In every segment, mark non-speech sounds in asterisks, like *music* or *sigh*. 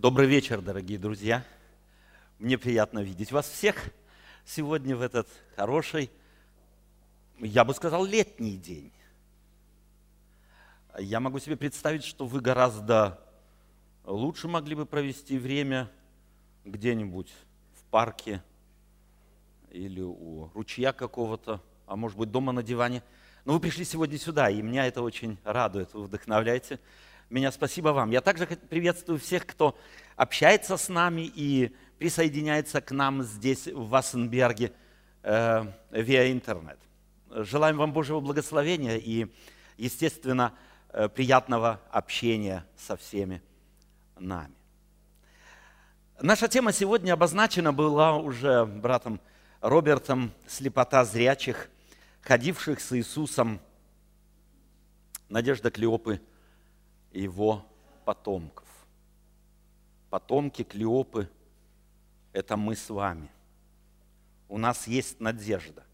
Добрый вечер, дорогие друзья. Мне приятно видеть вас всех сегодня в этот хороший, я бы сказал, летний день. Я могу себе представить, что вы гораздо лучше могли бы провести время где-нибудь в парке или у ручья какого-то, а может быть дома на диване. Но вы пришли сегодня сюда, и меня это очень радует, вы вдохновляете меня. Спасибо вам. Я также приветствую всех, кто общается с нами и присоединяется к нам здесь, в Вассенберге, э, виа интернет. Желаем вам Божьего благословения и, естественно, э, приятного общения со всеми нами. Наша тема сегодня обозначена была уже братом Робертом «Слепота зрячих, ходивших с Иисусом, надежда Клеопы и его потомков». Потомки Клеопы – это мы с вами. У нас есть надежда.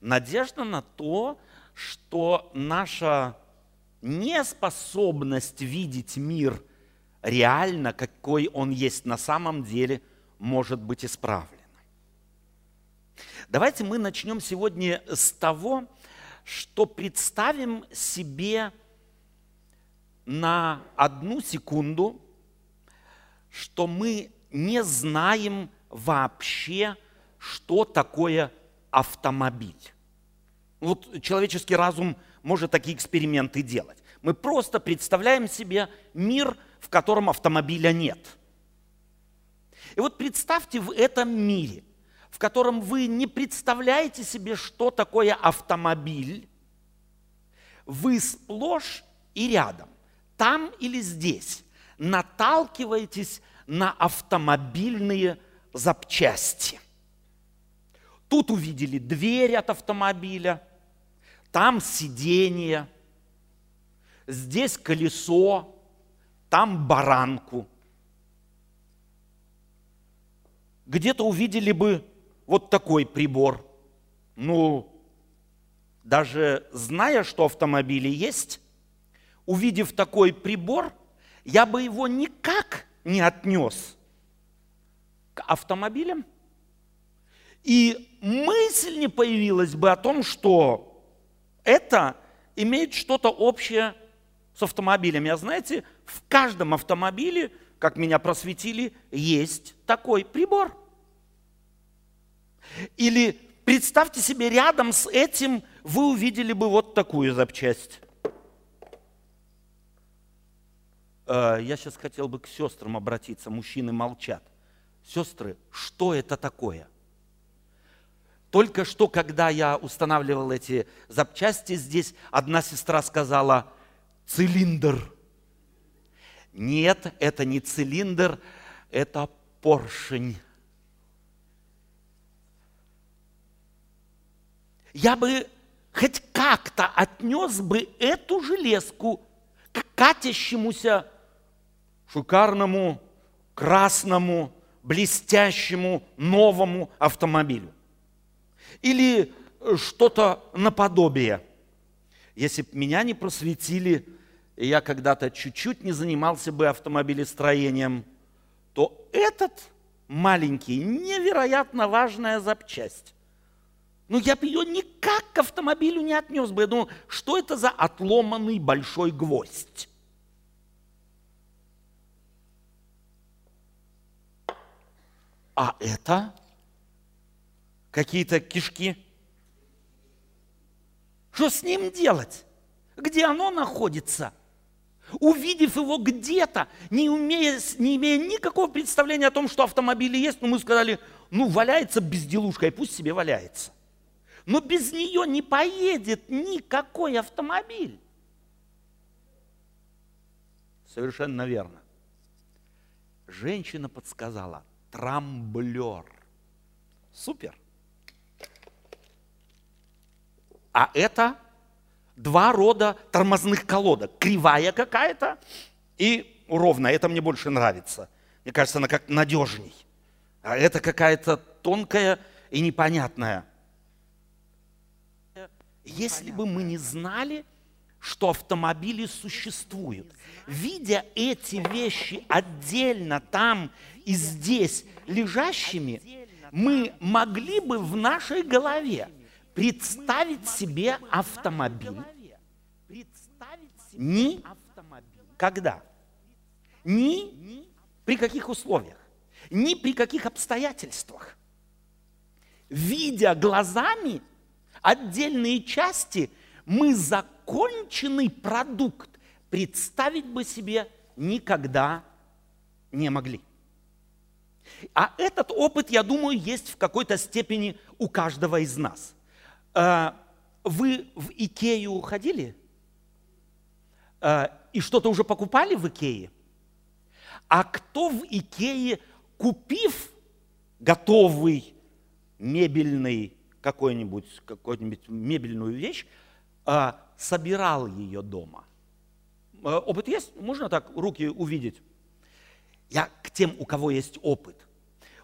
Надежда на то, что наша неспособность видеть мир реально, какой он есть на самом деле, может быть исправлена. Давайте мы начнем сегодня с того, что представим себе на одну секунду, что мы не знаем вообще, что такое автомобиль. Вот человеческий разум может такие эксперименты делать. Мы просто представляем себе мир, в котором автомобиля нет. И вот представьте в этом мире, в котором вы не представляете себе, что такое автомобиль, вы сплошь и рядом, там или здесь, наталкиваетесь на автомобильные запчасти. Тут увидели дверь от автомобиля, там сиденье, здесь колесо, там баранку. Где-то увидели бы вот такой прибор. Ну, даже зная, что автомобили есть, увидев такой прибор, я бы его никак не отнес к автомобилям. И мысль не появилась бы о том, что это имеет что-то общее с автомобилями. А знаете, в каждом автомобиле, как меня просветили, есть такой прибор. Или представьте себе, рядом с этим вы увидели бы вот такую запчасть. Э, я сейчас хотел бы к сестрам обратиться, мужчины молчат. Сестры, что это такое? Только что, когда я устанавливал эти запчасти здесь, одна сестра сказала «цилиндр». Нет, это не цилиндр, это поршень. Я бы хоть как-то отнес бы эту железку к катящемуся шикарному, красному, блестящему, новому автомобилю. Или что-то наподобие. Если бы меня не просветили, я когда-то чуть-чуть не занимался бы автомобилестроением, то этот маленький, невероятно важная запчасть, ну я бы ее никак к автомобилю не отнес бы. Я думал, что это за отломанный большой гвоздь? А это какие-то кишки. Что с ним делать? Где оно находится? Увидев его где-то, не, умея, не имея никакого представления о том, что автомобили есть, ну мы сказали, ну валяется безделушка, и пусть себе валяется. Но без нее не поедет никакой автомобиль. Совершенно верно. Женщина подсказала – трамблер. Супер. А это два рода тормозных колодок. Кривая какая-то и ровная. Это мне больше нравится. Мне кажется, она как надежней. А это какая-то тонкая и непонятная. Если бы мы не знали, что автомобили существуют. Видя эти вещи отдельно там и здесь лежащими, мы могли бы в нашей голове представить себе автомобиль ни когда, ни при каких условиях, ни при каких обстоятельствах. Видя глазами отдельные части, мы законченный продукт представить бы себе никогда не могли. А этот опыт, я думаю, есть в какой-то степени у каждого из нас. А, вы в Икею ходили? А, и что-то уже покупали в Икее? А кто в Икее, купив готовый мебельный какой-нибудь, какую-нибудь мебельную вещь, собирал ее дома? Опыт есть? Можно так руки увидеть? Я к тем, у кого есть опыт.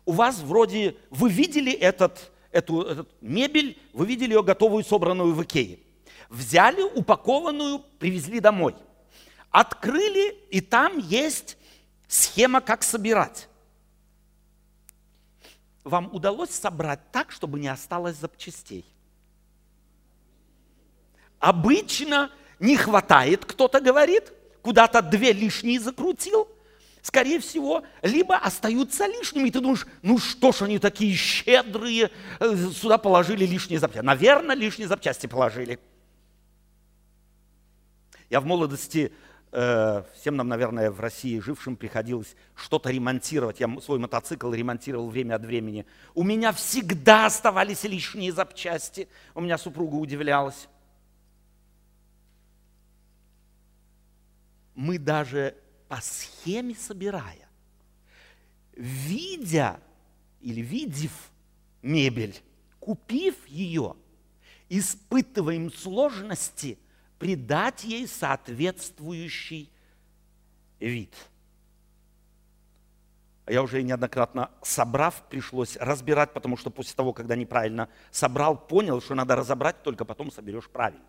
У вас вроде, вы видели этот, эту, эту мебель, вы видели ее готовую, собранную в Икее. Взяли упакованную, привезли домой. Открыли, и там есть схема, как собирать. Вам удалось собрать так, чтобы не осталось запчастей? Обычно не хватает, кто-то говорит, куда-то две лишние закрутил – скорее всего, либо остаются лишними. И ты думаешь, ну что ж они такие щедрые, э, сюда положили лишние запчасти. Наверное, лишние запчасти положили. Я в молодости, э, всем нам, наверное, в России жившим приходилось что-то ремонтировать. Я свой мотоцикл ремонтировал время от времени. У меня всегда оставались лишние запчасти. У меня супруга удивлялась. Мы даже по схеме собирая, видя или видев мебель, купив ее, испытываем сложности придать ей соответствующий вид. Я уже неоднократно собрав, пришлось разбирать, потому что после того, когда неправильно собрал, понял, что надо разобрать, только потом соберешь правильно.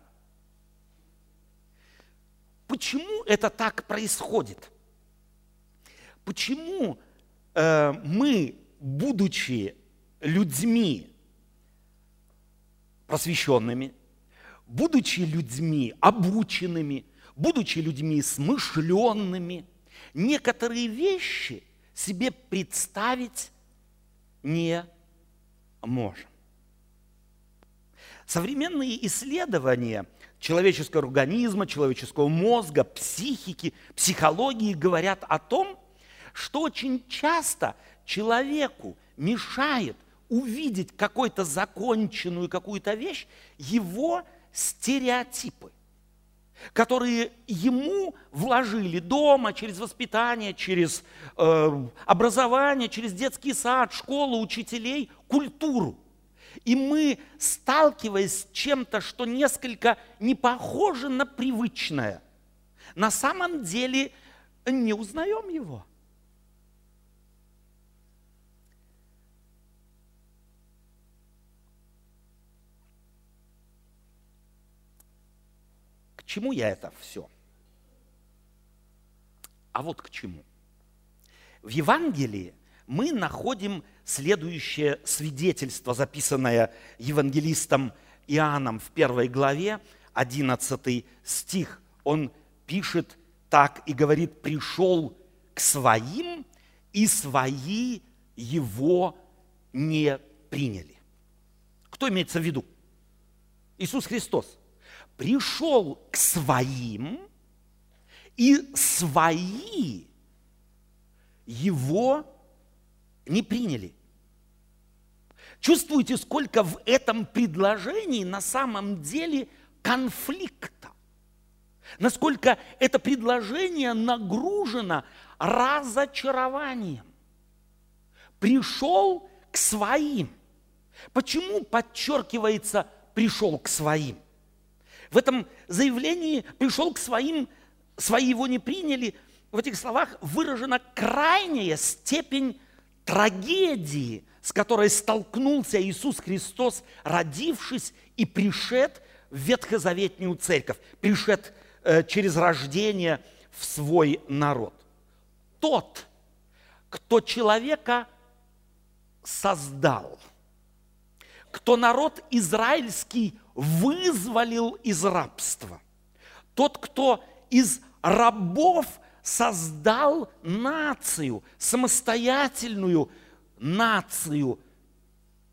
Почему это так происходит? Почему э, мы, будучи людьми просвещенными, будучи людьми обученными, будучи людьми смышленными, некоторые вещи себе представить не можем. Современные исследования человеческого организма, человеческого мозга, психики, психологии говорят о том, что очень часто человеку мешает увидеть какую-то законченную какую-то вещь, его стереотипы, которые ему вложили дома, через воспитание, через э, образование, через детский сад, школу, учителей, культуру. И мы, сталкиваясь с чем-то, что несколько не похоже на привычное, на самом деле не узнаем его – чему я это все? А вот к чему. В Евангелии мы находим следующее свидетельство, записанное евангелистом Иоанном в первой главе, 11 стих. Он пишет так и говорит, пришел к своим, и свои его не приняли. Кто имеется в виду? Иисус Христос пришел к своим, и свои его не приняли. Чувствуете, сколько в этом предложении на самом деле конфликта? Насколько это предложение нагружено разочарованием? Пришел к своим. Почему подчеркивается пришел к своим? в этом заявлении пришел к своим, свои его не приняли. В этих словах выражена крайняя степень трагедии, с которой столкнулся Иисус Христос, родившись и пришед в ветхозаветную церковь, пришед э, через рождение в свой народ. Тот, кто человека создал, кто народ израильский вызволил из рабства, тот, кто из рабов создал нацию, самостоятельную нацию,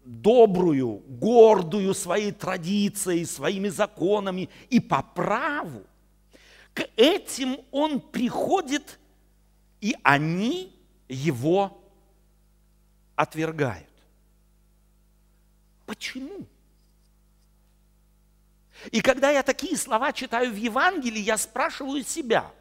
добрую, гордую своей традицией, своими законами и по праву. К этим он приходит, и они его отвергают. Почему? И когда я такие слова читаю в Евангелии, я спрашиваю себя,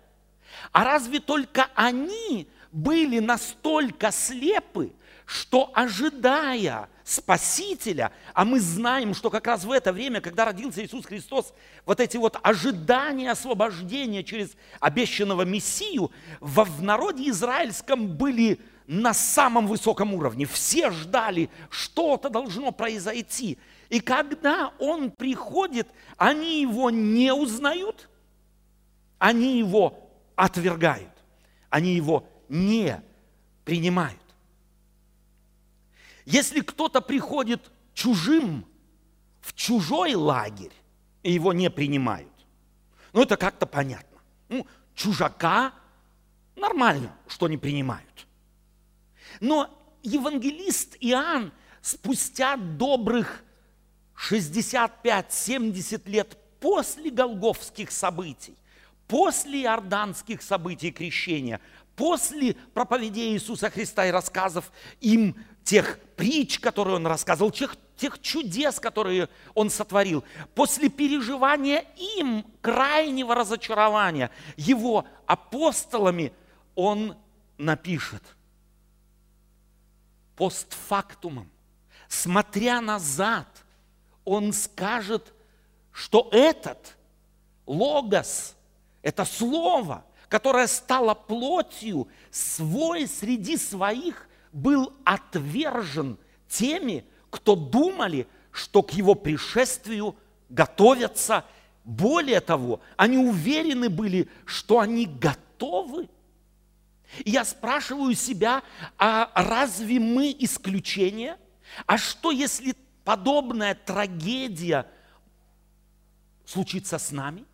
а разве только они были настолько слепы, что ожидая Спасителя, а мы знаем, что как раз в это время, когда родился Иисус Христос, вот эти вот ожидания освобождения через обещанного Мессию в народе израильском были на самом высоком уровне. Все ждали, что-то должно произойти. И когда он приходит, они его не узнают, они его отвергают, они его не принимают. Если кто-то приходит чужим в чужой лагерь, и его не принимают, ну это как-то понятно. Ну, чужака нормально, что не принимают. Но евангелист Иоанн спустя добрых 65-70 лет после голговских событий, после иорданских событий крещения, после проповедей Иисуса Христа и рассказов им тех притч, которые он рассказывал, тех, тех чудес, которые он сотворил, после переживания им крайнего разочарования его апостолами, он напишет. Постфактумом, смотря назад, он скажет, что этот логос, это слово, которое стало плотью, свой среди своих был отвержен теми, кто думали, что к его пришествию готовятся. Более того, они уверены были, что они готовы. И я спрашиваю себя, а разве мы исключение? А что, если подобная трагедия случится с нами?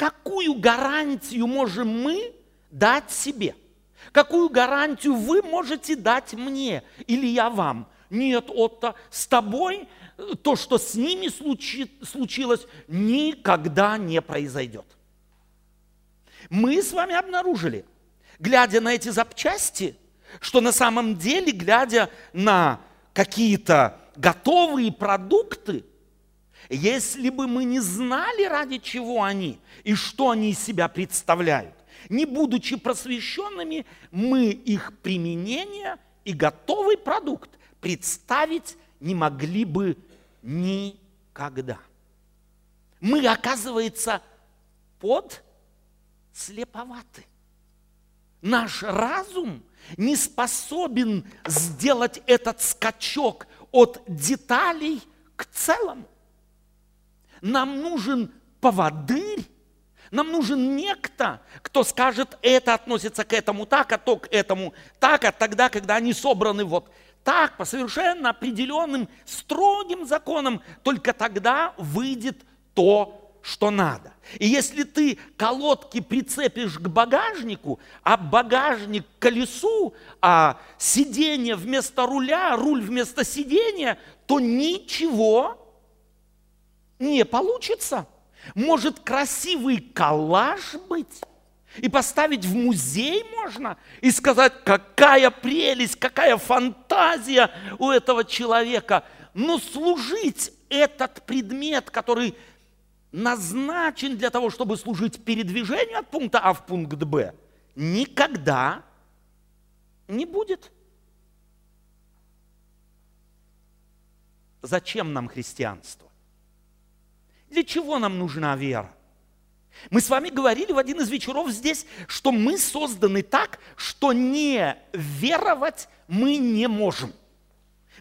Какую гарантию можем мы дать себе? Какую гарантию вы можете дать мне или я вам? Нет, Отто, с тобой э, то, что с ними случи, случилось, никогда не произойдет. Мы с вами обнаружили, глядя на эти запчасти, что на самом деле, глядя на какие-то готовые продукты, если бы мы не знали, ради чего они и что они из себя представляют, не будучи просвещенными, мы их применение и готовый продукт представить не могли бы никогда. Мы, оказывается, под слеповаты. Наш разум не способен сделать этот скачок от деталей к целому. Нам нужен поводырь, нам нужен некто, кто скажет, это относится к этому так, а то к этому так, а тогда, когда они собраны вот так, по совершенно определенным строгим законам, только тогда выйдет то, что надо. И если ты колодки прицепишь к багажнику, а багажник к колесу, а сиденье вместо руля, руль вместо сидения, то ничего не получится. Может красивый коллаж быть? И поставить в музей можно и сказать, какая прелесть, какая фантазия у этого человека. Но служить этот предмет, который назначен для того, чтобы служить передвижению от пункта А в пункт Б, никогда не будет. Зачем нам христианство? Для чего нам нужна вера? Мы с вами говорили в один из вечеров здесь, что мы созданы так, что не веровать мы не можем.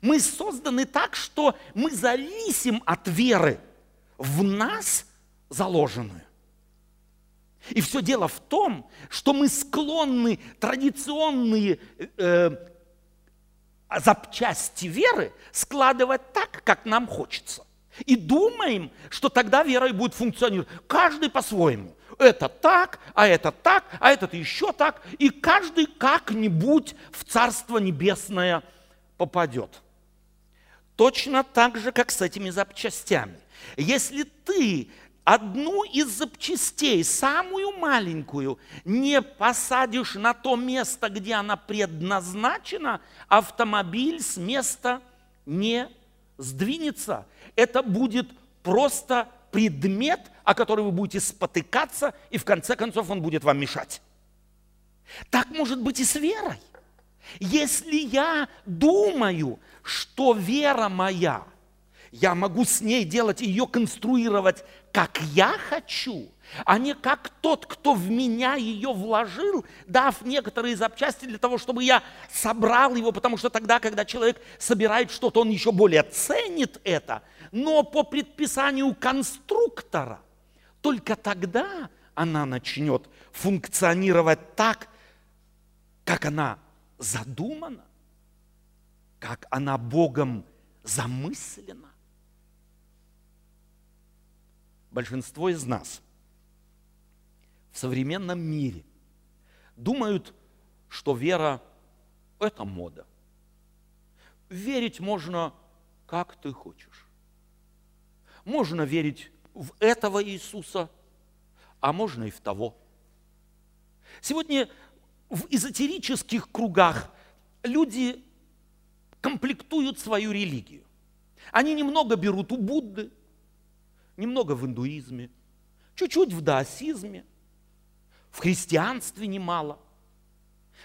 Мы созданы так, что мы зависим от веры в нас заложенную. И все дело в том, что мы склонны традиционные э, запчасти веры складывать так, как нам хочется. И думаем, что тогда вера и будет функционировать. Каждый по-своему. Это так, а это так, а этот еще так. И каждый как-нибудь в Царство Небесное попадет. Точно так же, как с этими запчастями. Если ты одну из запчастей, самую маленькую, не посадишь на то место, где она предназначена, автомобиль с места не сдвинется. Это будет просто предмет, о который вы будете спотыкаться, и в конце концов он будет вам мешать. Так может быть и с верой. Если я думаю, что вера моя – я могу с ней делать, ее конструировать, как я хочу, а не как тот, кто в меня ее вложил, дав некоторые запчасти для того, чтобы я собрал его, потому что тогда, когда человек собирает что-то, он еще более ценит это, но по предписанию конструктора, только тогда она начнет функционировать так, как она задумана, как она Богом замыслена. большинство из нас в современном мире думают, что вера – это мода. Верить можно, как ты хочешь. Можно верить в этого Иисуса, а можно и в того. Сегодня в эзотерических кругах люди комплектуют свою религию. Они немного берут у Будды, немного в индуизме, чуть-чуть в даосизме, в христианстве немало.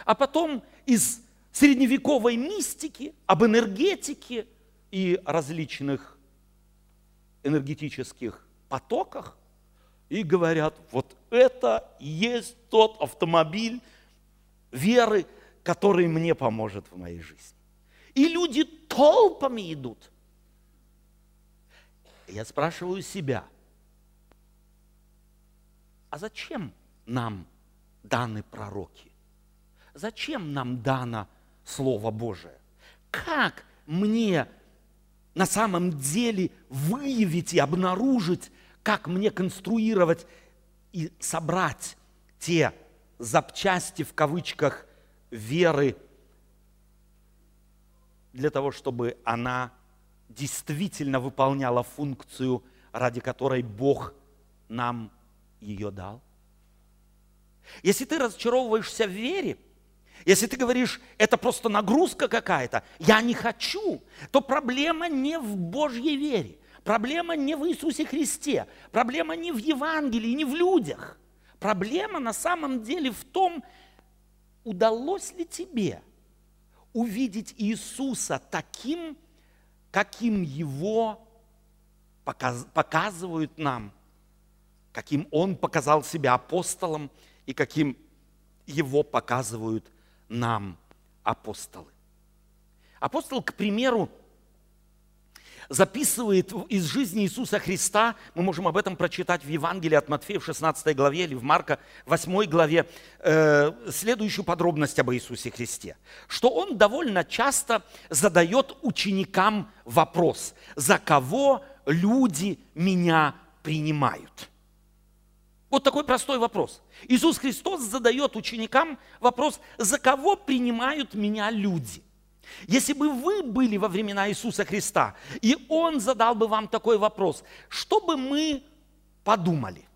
А потом из средневековой мистики об энергетике и различных энергетических потоках и говорят, вот это есть тот автомобиль веры, который мне поможет в моей жизни. И люди толпами идут – я спрашиваю себя, а зачем нам даны пророки? Зачем нам дано Слово Божие? Как мне на самом деле выявить и обнаружить, как мне конструировать и собрать те запчасти в кавычках веры для того, чтобы она действительно выполняла функцию, ради которой Бог нам ее дал? Если ты разочаровываешься в вере, если ты говоришь, это просто нагрузка какая-то, я не хочу, то проблема не в Божьей вере, проблема не в Иисусе Христе, проблема не в Евангелии, не в людях. Проблема на самом деле в том, удалось ли тебе увидеть Иисуса таким, каким его показывают нам, каким он показал себя апостолом и каким его показывают нам апостолы. Апостол, к примеру, записывает из жизни Иисуса Христа, мы можем об этом прочитать в Евангелии от Матфея в 16 главе или в Марка 8 главе, э, следующую подробность об Иисусе Христе, что он довольно часто задает ученикам вопрос, за кого люди меня принимают? Вот такой простой вопрос. Иисус Христос задает ученикам вопрос, за кого принимают меня люди – если бы вы были во времена Иисуса Христа, и Он задал бы вам такой вопрос, что бы мы подумали?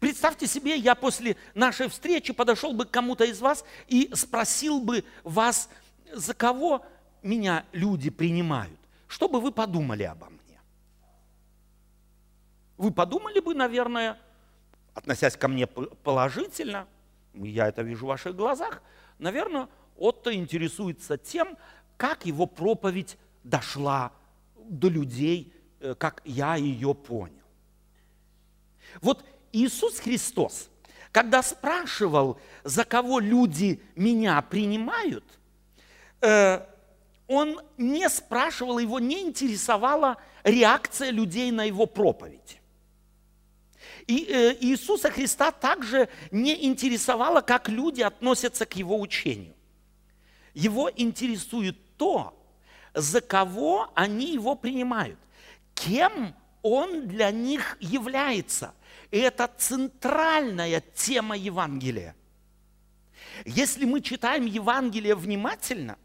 Представьте себе, я после нашей встречи подошел бы к кому-то из вас и спросил бы вас, за кого меня люди принимают. Что бы вы подумали обо мне? Вы подумали бы, наверное, относясь ко мне положительно, я это вижу в ваших глазах, наверное, Отто интересуется тем, как его проповедь дошла до людей, э, как я ее понял. Вот Иисус Христос, когда спрашивал, за кого люди меня принимают, э, он не спрашивал, его не интересовала реакция людей на его проповедь. И э, Иисуса Христа также не интересовало, как люди относятся к Его учению. Его интересует то, за кого они Его принимают, кем Он для них является. И это центральная тема Евангелия. Если мы читаем Евангелие внимательно,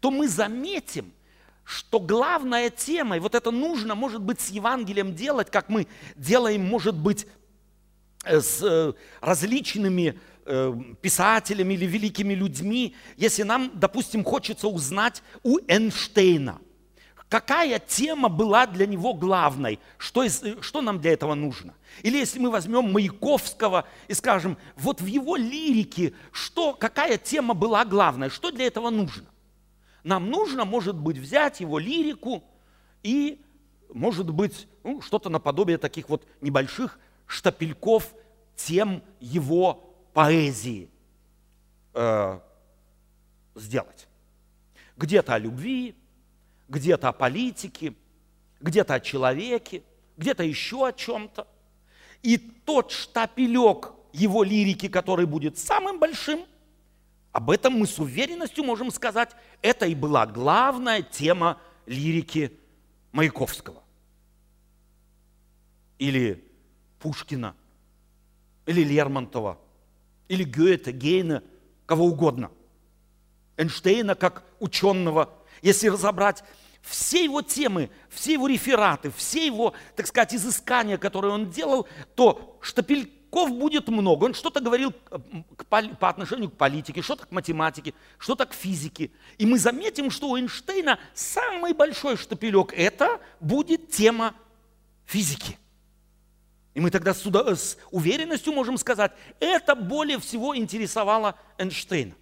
то мы заметим, что главная тема, и вот это нужно, может быть, с Евангелием делать, как мы делаем, может быть, с э, различными э, писателями или великими людьми, если нам, допустим, хочется узнать у Эйнштейна, какая тема была для него главной, что, что нам для этого нужно. Или если мы возьмем Маяковского и скажем, вот в его лирике, что, какая тема была главной, что для этого нужно. Нам нужно, может быть, взять его лирику и, может быть, ну, что-то наподобие таких вот небольших штапельков тем его поэзии э, сделать. Где-то о любви, где-то о политике, где-то о человеке, где-то еще о чем-то. И тот штапелек его лирики, который будет самым большим, об этом мы с уверенностью можем сказать, это и была главная тема лирики Маяковского. Или Пушкина, или Лермонтова, или Гёте, Гейна, кого угодно. Эйнштейна как ученого. Если разобрать все его темы, все его рефераты, все его, так сказать, изыскания, которые он делал, то Штапель языков будет много. Он что-то говорил по отношению к политике, что-то к математике, что-то к физике. И мы заметим, что у Эйнштейна самый большой штапелек – это будет тема физики. И мы тогда с, с уверенностью можем сказать, это более всего интересовало Эйнштейна.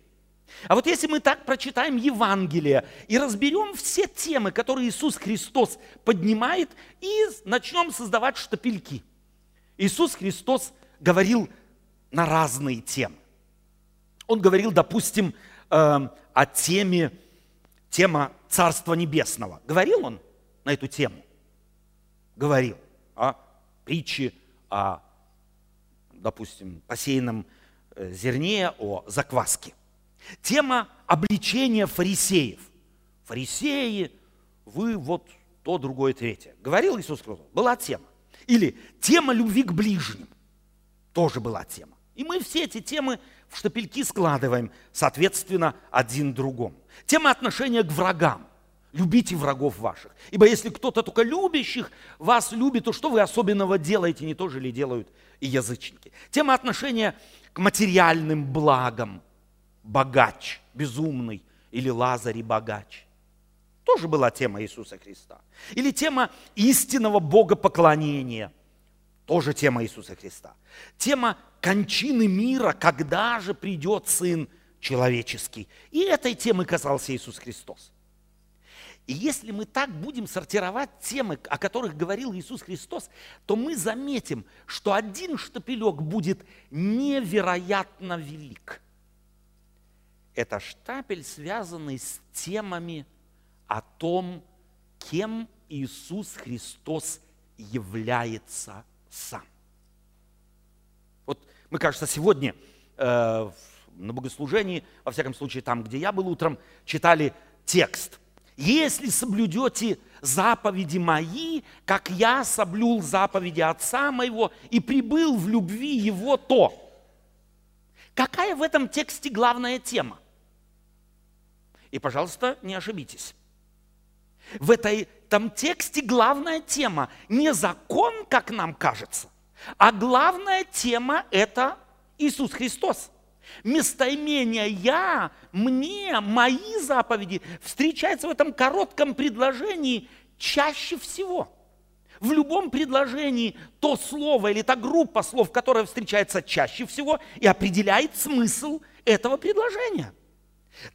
А вот если мы так прочитаем Евангелие и разберем все темы, которые Иисус Христос поднимает, и начнем создавать штапельки. Иисус Христос говорил на разные темы. Он говорил, допустим, э, о теме, тема Царства Небесного. Говорил он на эту тему? Говорил. О притче о, допустим, посеянном э, зерне, о закваске. Тема обличения фарисеев. Фарисеи, вы вот то, другое, третье. Говорил Иисус Христос? Была тема. Или тема любви к ближним тоже была тема. И мы все эти темы в штапельки складываем, соответственно, один другому. Тема отношения к врагам. Любите врагов ваших. Ибо если кто-то только любящих вас любит, то что вы особенного делаете, не то же ли делают и язычники. Тема отношения к материальным благам. Богач, безумный, или Лазарь и богач. Тоже была тема Иисуса Христа. Или тема истинного богопоклонения – тоже тема Иисуса Христа. Тема кончины мира, когда же придет Сын человеческий. И этой темой касался Иисус Христос. И если мы так будем сортировать темы, о которых говорил Иисус Христос, то мы заметим, что один штапелек будет невероятно велик. Это штапель, связанный с темами о том, кем Иисус Христос является сам. Вот мы, кажется, сегодня э, на богослужении, во всяком случае там, где я был утром, читали текст. «Если соблюдете заповеди мои, как я соблюл заповеди Отца моего и прибыл в любви Его, то...» Какая в этом тексте главная тема? И, пожалуйста, не ошибитесь. В этой, этом тексте главная тема не закон, как нам кажется, а главная тема – это Иисус Христос. Местоимение «я», «мне», «мои заповеди» встречается в этом коротком предложении чаще всего. В любом предложении то слово или та группа слов, которая встречается чаще всего и определяет смысл этого предложения –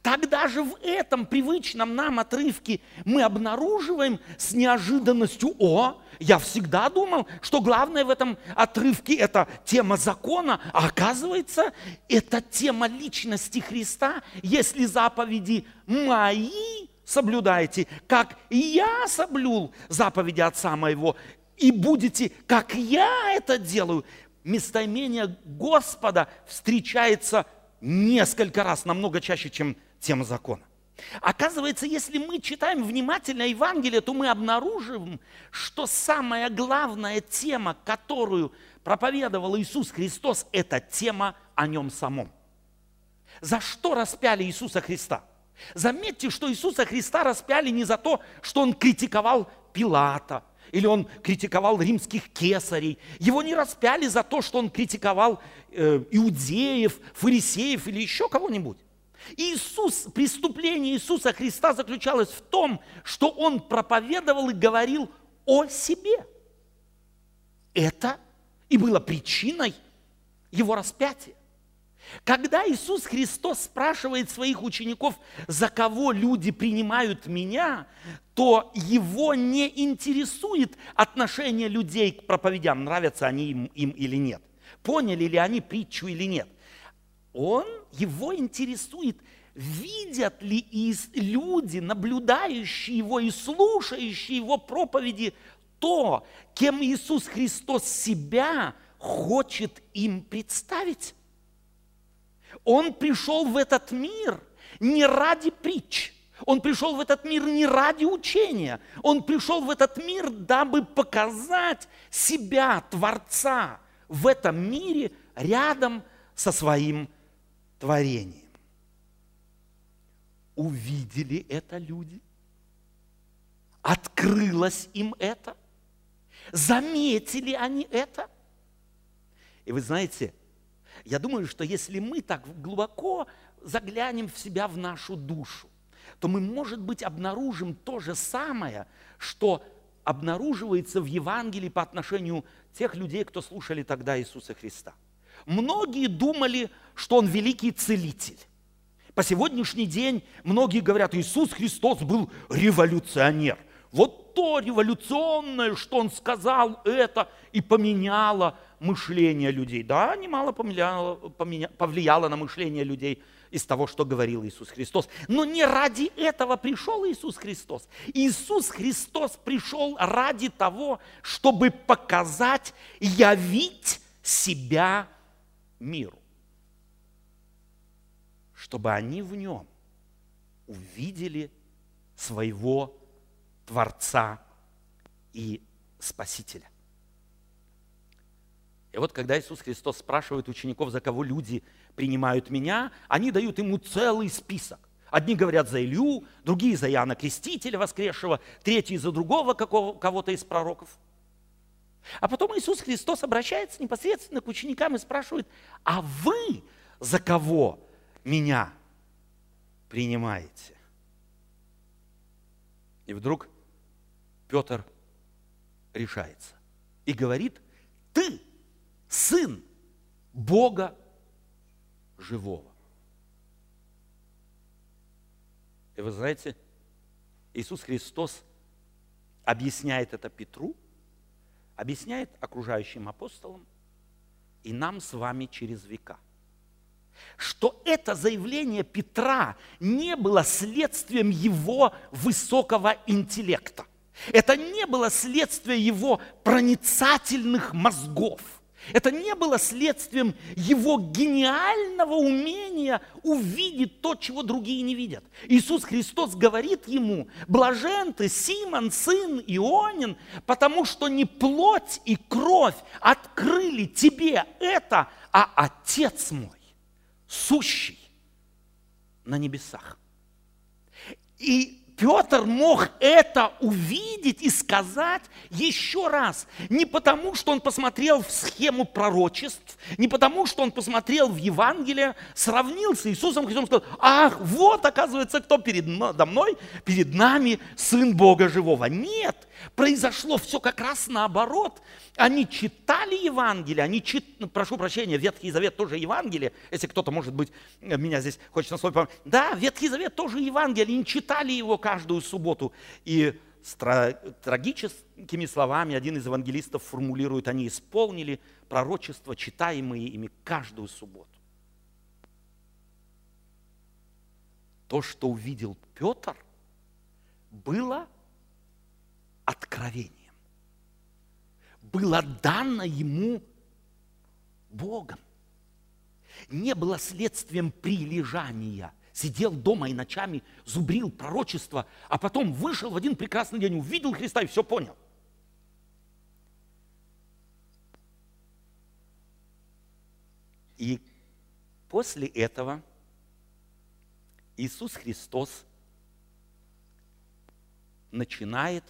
Тогда же в этом привычном нам отрывке мы обнаруживаем с неожиданностью, о, я всегда думал, что главное в этом отрывке это тема закона, а оказывается, это тема личности Христа. Если заповеди мои соблюдаете, как я соблюл заповеди Отца моего, и будете, как я это делаю, местоимение Господа встречается несколько раз, намного чаще, чем тема закона. Оказывается, если мы читаем внимательно Евангелие, то мы обнаружим, что самая главная тема, которую проповедовал Иисус Христос, это тема о нем самом. За что распяли Иисуса Христа? Заметьте, что Иисуса Христа распяли не за то, что он критиковал Пилата, или он критиковал римских кесарей. Его не распяли за то, что он критиковал э, иудеев, фарисеев или еще кого-нибудь. Иисус, преступление Иисуса Христа заключалось в том, что Он проповедовал и говорил о себе. Это и было причиной Его распятия. Когда Иисус Христос спрашивает своих учеников, за кого люди принимают меня, то его не интересует отношение людей к проповедям, нравятся они им, им или нет. Поняли ли они притчу или нет он, его интересует, видят ли люди, наблюдающие его и слушающие его проповеди, то, кем Иисус Христос себя хочет им представить. Он пришел в этот мир не ради притч, он пришел в этот мир не ради учения, он пришел в этот мир, дабы показать себя, Творца, в этом мире рядом со своим творением. Увидели это люди? Открылось им это? Заметили они это? И вы знаете, я думаю, что если мы так глубоко заглянем в себя, в нашу душу, то мы, может быть, обнаружим то же самое, что обнаруживается в Евангелии по отношению тех людей, кто слушали тогда Иисуса Христа – Многие думали, что он великий целитель. По сегодняшний день многие говорят, Иисус Христос был революционер. Вот то революционное, что он сказал, это и поменяло мышление людей. Да, немало поменяло, поменя, повлияло на мышление людей из того, что говорил Иисус Христос. Но не ради этого пришел Иисус Христос. Иисус Христос пришел ради того, чтобы показать, явить себя миру, чтобы они в нем увидели своего Творца и Спасителя. И вот когда Иисус Христос спрашивает учеников, за кого люди принимают меня, они дают ему целый список. Одни говорят за Илью, другие за Иоанна Крестителя воскресшего, третьи за другого кого-то из пророков. А потом Иисус Христос обращается непосредственно к ученикам и спрашивает, а вы за кого меня принимаете? И вдруг Петр решается и говорит, ты сын Бога живого. И вы знаете, Иисус Христос объясняет это Петру – объясняет окружающим апостолам и нам с вами через века, что это заявление Петра не было следствием его высокого интеллекта. Это не было следствием его проницательных мозгов – это не было следствием его гениального умения увидеть то, чего другие не видят. Иисус Христос говорит ему, блажен ты, Симон, сын Ионин, потому что не плоть и кровь открыли тебе это, а Отец мой, сущий на небесах. И Петр мог это увидеть и сказать еще раз. Не потому, что он посмотрел в схему пророчеств, не потому, что он посмотрел в Евангелие, сравнил с Иисусом Христом сказал, ах, вот оказывается, кто перед мной, перед нами Сын Бога Живого. Нет, произошло все как раз наоборот. Они читали Евангелие, они чит... ну, прошу прощения, Ветхий Завет тоже Евангелие, если кто-то, может быть, меня здесь хочет на слово Да, Ветхий Завет тоже Евангелие, они читали его каждую субботу. И с трагическими словами один из евангелистов формулирует, они исполнили пророчества, читаемые ими каждую субботу. То, что увидел Петр, было откровением было дано ему Богом. Не было следствием прилежания. Сидел дома и ночами зубрил пророчество, а потом вышел в один прекрасный день, увидел Христа и все понял. И после этого Иисус Христос начинает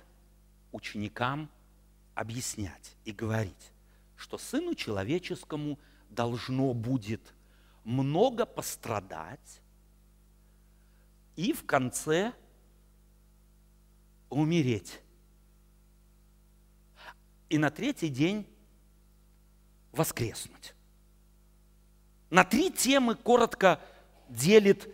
ученикам объяснять и говорить, что Сыну Человеческому должно будет много пострадать и в конце умереть. И на третий день воскреснуть. На три темы коротко делит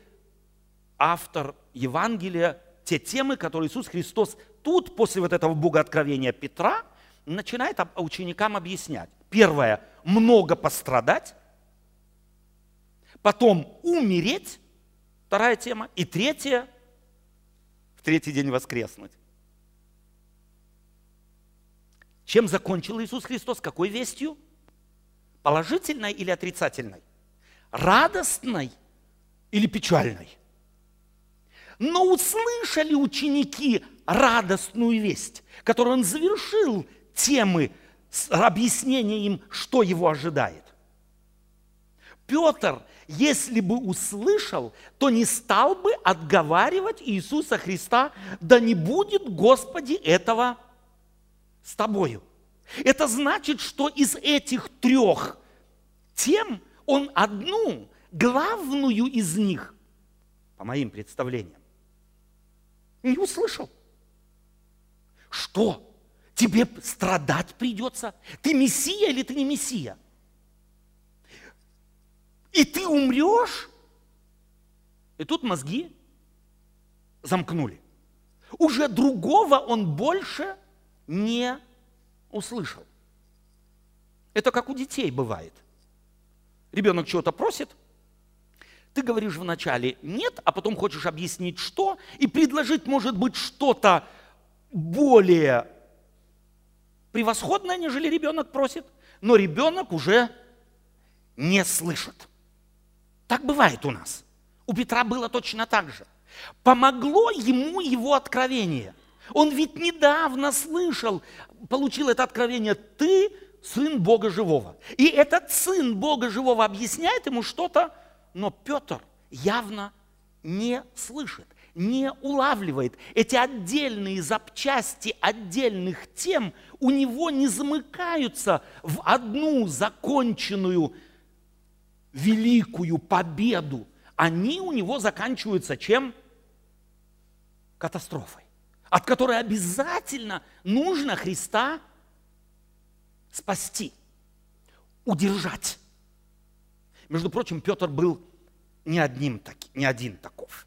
автор Евангелия те темы, которые Иисус Христос тут, после вот этого богооткровения Петра, начинает ученикам объяснять. Первое – много пострадать. Потом умереть. Вторая тема. И третье – в третий день воскреснуть. Чем закончил Иисус Христос? Какой вестью? Положительной или отрицательной? Радостной или печальной? Но услышали ученики радостную весть, которую он завершил темы с объяснением что его ожидает. Петр, если бы услышал, то не стал бы отговаривать Иисуса Христа, да не будет, Господи, этого с тобою. Это значит, что из этих трех тем он одну, главную из них, по моим представлениям, не услышал. Что? Тебе страдать придется? Ты мессия или ты не мессия? И ты умрешь? И тут мозги замкнули. Уже другого он больше не услышал. Это как у детей бывает. Ребенок чего-то просит, ты говоришь вначале нет, а потом хочешь объяснить что, и предложить, может быть, что-то более превосходное, нежели ребенок просит, но ребенок уже не слышит. Так бывает у нас. У Петра было точно так же. Помогло ему его откровение. Он ведь недавно слышал, получил это откровение, ты сын Бога живого. И этот сын Бога живого объясняет ему что-то, но Петр явно не слышит, не улавливает. Эти отдельные запчасти отдельных тем у него не замыкаются в одну законченную великую победу. Они у него заканчиваются чем? Катастрофой, от которой обязательно нужно Христа спасти, удержать. Между прочим, Петр был не, одним, не один таков.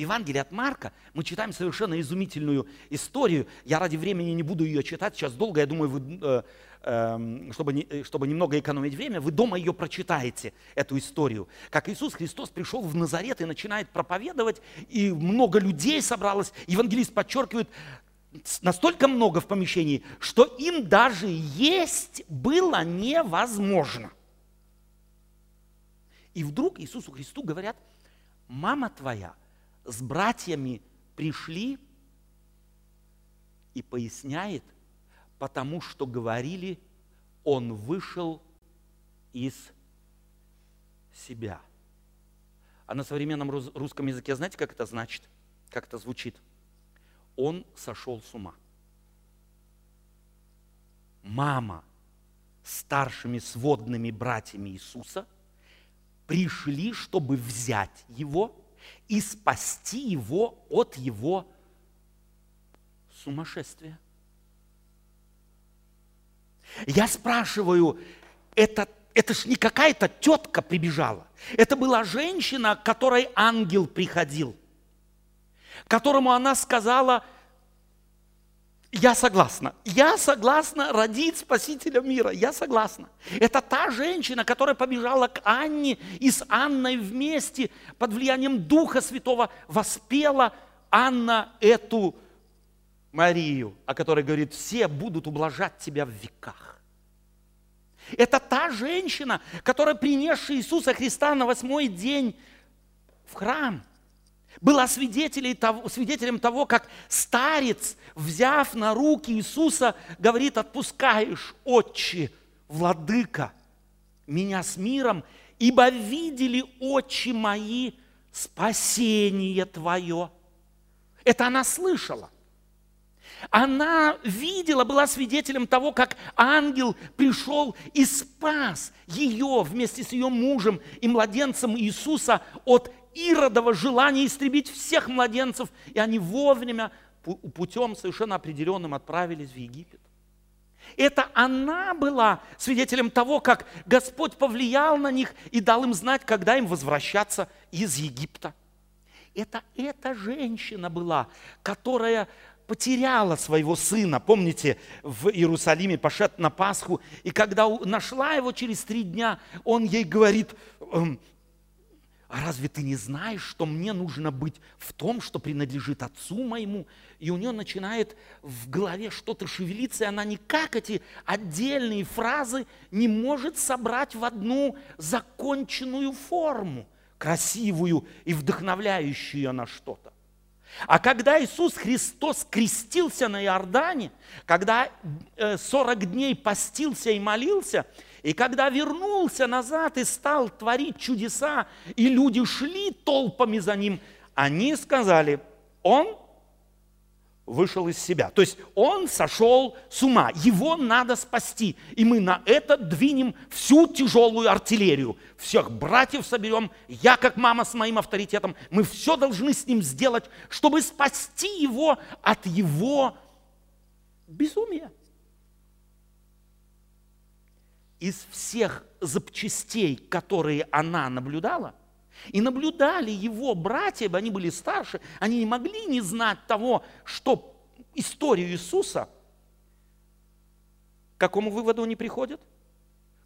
Евангелии от Марка мы читаем совершенно изумительную историю. Я ради времени не буду ее читать сейчас долго. Я думаю, вы, э, э, чтобы, чтобы немного экономить время, вы дома ее прочитаете, эту историю. Как Иисус Христос пришел в Назарет и начинает проповедовать, и много людей собралось. Евангелист подчеркивает, настолько много в помещении, что им даже есть было невозможно. И вдруг Иисусу Христу говорят, мама твоя с братьями пришли и поясняет, потому что говорили, он вышел из себя. А на современном русском языке знаете, как это значит? Как это звучит? Он сошел с ума. Мама старшими сводными братьями Иисуса пришли, чтобы взять его и спасти его от его сумасшествия. Я спрашиваю, это, это ж не какая-то тетка прибежала. Это была женщина, к которой ангел приходил, которому она сказала, я согласна. Я согласна родить Спасителя мира. Я согласна. Это та женщина, которая побежала к Анне и с Анной вместе под влиянием Духа Святого воспела Анна эту Марию, о которой говорит, все будут ублажать тебя в веках. Это та женщина, которая, принесшая Иисуса Христа на восьмой день в храм, была свидетелем того, свидетелем того, как старец, взяв на руки Иисуса, говорит, отпускаешь, отче, владыка, меня с миром, ибо видели очи мои спасение твое. Это она слышала. Она видела, была свидетелем того, как ангел пришел и спас ее вместе с ее мужем и младенцем Иисуса от Иродова желания истребить всех младенцев, и они вовремя путем совершенно определенным отправились в Египет. Это она была свидетелем того, как Господь повлиял на них и дал им знать, когда им возвращаться из Египта. Это эта женщина была, которая потеряла своего сына. Помните, в Иерусалиме пошед на Пасху, и когда нашла его через три дня, он ей говорит, «Эм, а разве ты не знаешь, что мне нужно быть в том, что принадлежит отцу моему? И у нее начинает в голове что-то шевелиться, и она никак эти отдельные фразы не может собрать в одну законченную форму, красивую и вдохновляющую ее на что-то. А когда Иисус Христос крестился на Иордане, когда 40 э, дней постился и молился – и когда вернулся назад и стал творить чудеса, и люди шли толпами за ним, они сказали, он вышел из себя. То есть он сошел с ума, его надо спасти. И мы на это двинем всю тяжелую артиллерию. Всех братьев соберем, я как мама с моим авторитетом, мы все должны с ним сделать, чтобы спасти его от его безумия из всех запчастей, которые она наблюдала, и наблюдали его братья, они были старше, они не могли не знать того, что историю Иисуса, к какому выводу они приходят?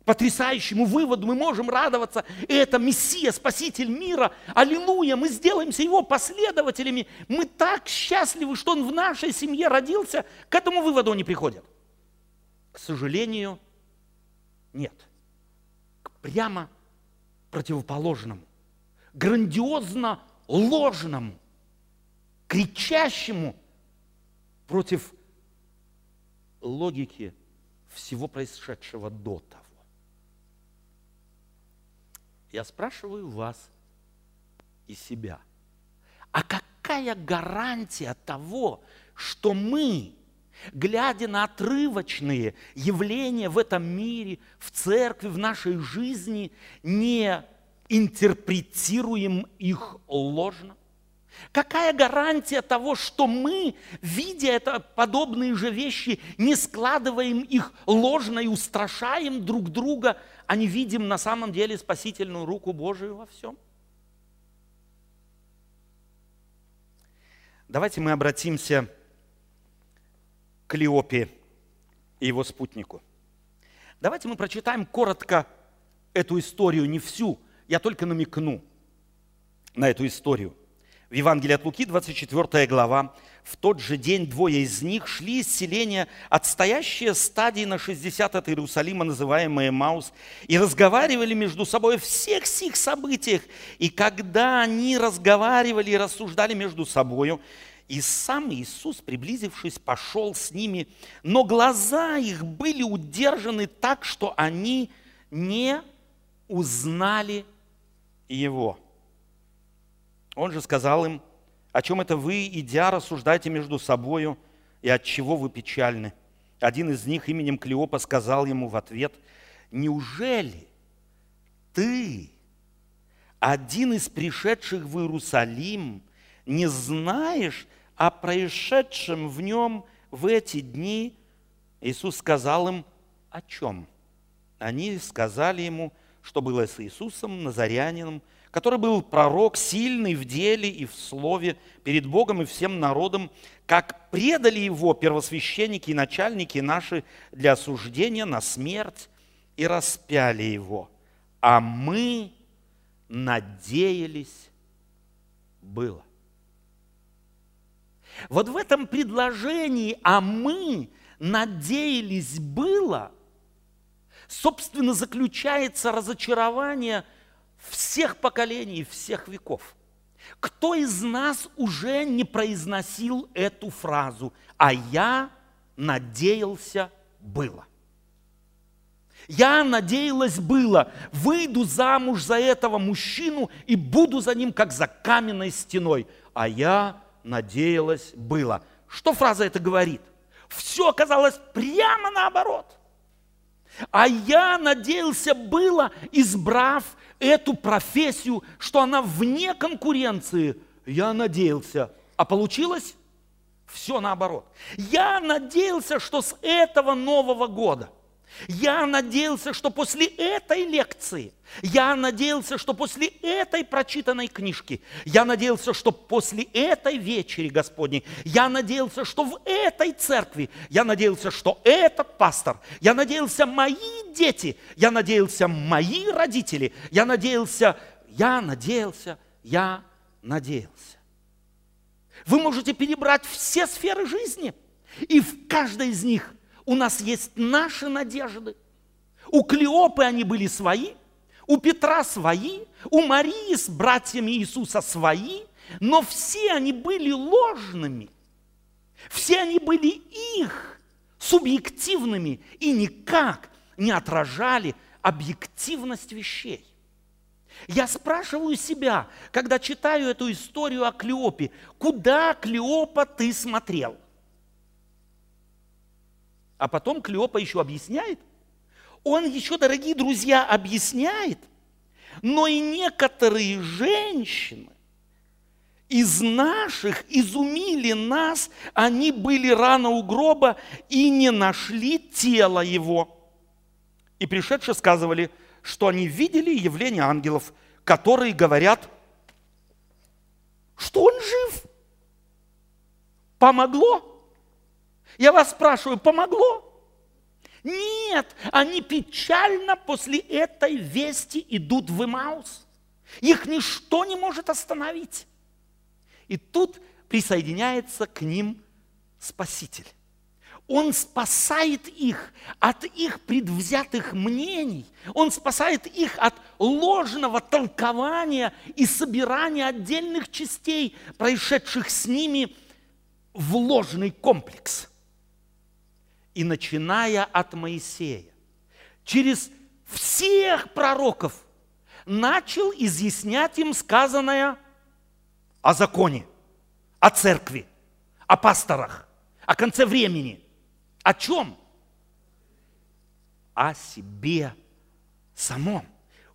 потрясающему выводу мы можем радоваться. Это Мессия, Спаситель мира. Аллилуйя, мы сделаемся Его последователями. Мы так счастливы, что Он в нашей семье родился. К этому выводу они приходят. К сожалению, нет. Прямо противоположному, грандиозно ложному, кричащему против логики всего происшедшего до того. Я спрашиваю вас и себя, а какая гарантия того, что мы глядя на отрывочные явления в этом мире, в церкви, в нашей жизни, не интерпретируем их ложно? Какая гарантия того, что мы, видя это, подобные же вещи, не складываем их ложно и устрашаем друг друга, а не видим на самом деле спасительную руку Божию во всем? Давайте мы обратимся Клеопе и его спутнику. Давайте мы прочитаем коротко эту историю, не всю, я только намекну на эту историю. В Евангелии от Луки, 24 глава, в тот же день двое из них шли из селения, отстоящие стадии на 60 от Иерусалима, называемые Маус, и разговаривали между собой о всех сих событиях. И когда они разговаривали и рассуждали между собою, и сам Иисус, приблизившись, пошел с ними, но глаза их были удержаны так, что они не узнали Его. Он же сказал им, о чем это вы, идя, рассуждаете между собою, и от чего вы печальны? Один из них именем Клеопа сказал ему в ответ, неужели ты, один из пришедших в Иерусалим, не знаешь о происшедшем в нем в эти дни, Иисус сказал им, о чем? Они сказали ему, что было с Иисусом Назарянином, который был пророк, сильный в деле и в слове перед Богом и всем народом, как предали его первосвященники и начальники наши для осуждения на смерть и распяли его. А мы надеялись было. Вот в этом предложении «а мы надеялись было» собственно, заключается разочарование всех поколений, всех веков. Кто из нас уже не произносил эту фразу «а я надеялся было»? Я надеялась было, выйду замуж за этого мужчину и буду за ним, как за каменной стеной. А я надеялась было. Что фраза это говорит? Все оказалось прямо наоборот. А я надеялся было, избрав эту профессию, что она вне конкуренции. Я надеялся. А получилось? Все наоборот. Я надеялся, что с этого Нового года – я надеялся, что после этой лекции, я надеялся, что после этой прочитанной книжки, я надеялся, что после этой вечери Господней, я надеялся, что в этой церкви, я надеялся, что этот пастор, я надеялся мои дети, я надеялся мои родители, я надеялся, я надеялся, я надеялся. Вы можете перебрать все сферы жизни, и в каждой из них – у нас есть наши надежды. У Клеопы они были свои, у Петра свои, у Марии с братьями Иисуса свои, но все они были ложными. Все они были их, субъективными и никак не отражали объективность вещей. Я спрашиваю себя, когда читаю эту историю о Клеопе, куда Клеопа ты смотрел? А потом Клеопа еще объясняет. Он еще, дорогие друзья, объясняет. Но и некоторые женщины из наших изумили нас, они были рано у гроба и не нашли тело его. И пришедшие сказывали, что они видели явление ангелов, которые говорят, что он жив. Помогло? Я вас спрашиваю, помогло? Нет, они печально после этой вести идут в Имаус. Их ничто не может остановить. И тут присоединяется к ним Спаситель. Он спасает их от их предвзятых мнений. Он спасает их от ложного толкования и собирания отдельных частей, происшедших с ними в ложный комплекс – и начиная от Моисея, через всех пророков начал изъяснять им сказанное о законе, о церкви, о пасторах, о конце времени. О чем? О себе самом.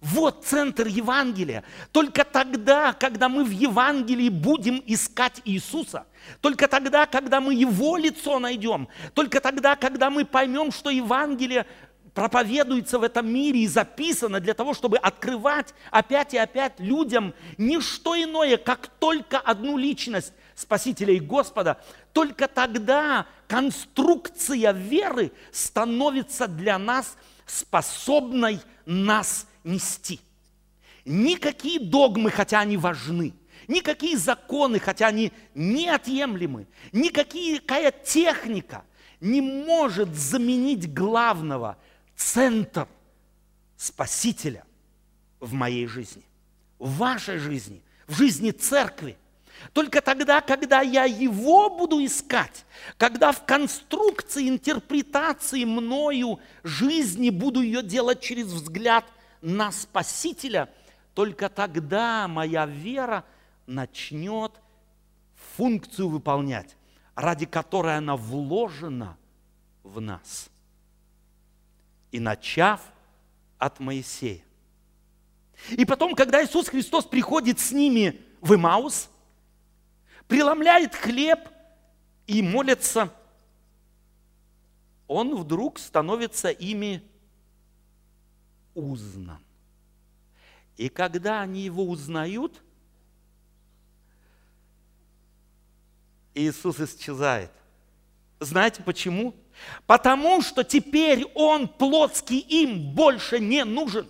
Вот центр Евангелия. Только тогда, когда мы в Евангелии будем искать Иисуса, только тогда, когда мы Его лицо найдем, только тогда, когда мы поймем, что Евангелие проповедуется в этом мире и записано для того, чтобы открывать опять и опять людям не что иное, как только одну личность Спасителя и Господа, только тогда конструкция веры становится для нас способной нас нести. Никакие догмы, хотя они важны, никакие законы, хотя они неотъемлемы, никакая техника не может заменить главного центр Спасителя в моей жизни, в вашей жизни, в жизни церкви. Только тогда, когда я его буду искать, когда в конструкции, интерпретации мною жизни буду ее делать через взгляд – на Спасителя, только тогда моя вера начнет функцию выполнять, ради которой она вложена в нас. И начав от Моисея. И потом, когда Иисус Христос приходит с ними в Имаус, преломляет хлеб и молится, он вдруг становится ими узнан. И когда они его узнают, Иисус исчезает. Знаете почему? Потому что теперь Он плотский им больше не нужен.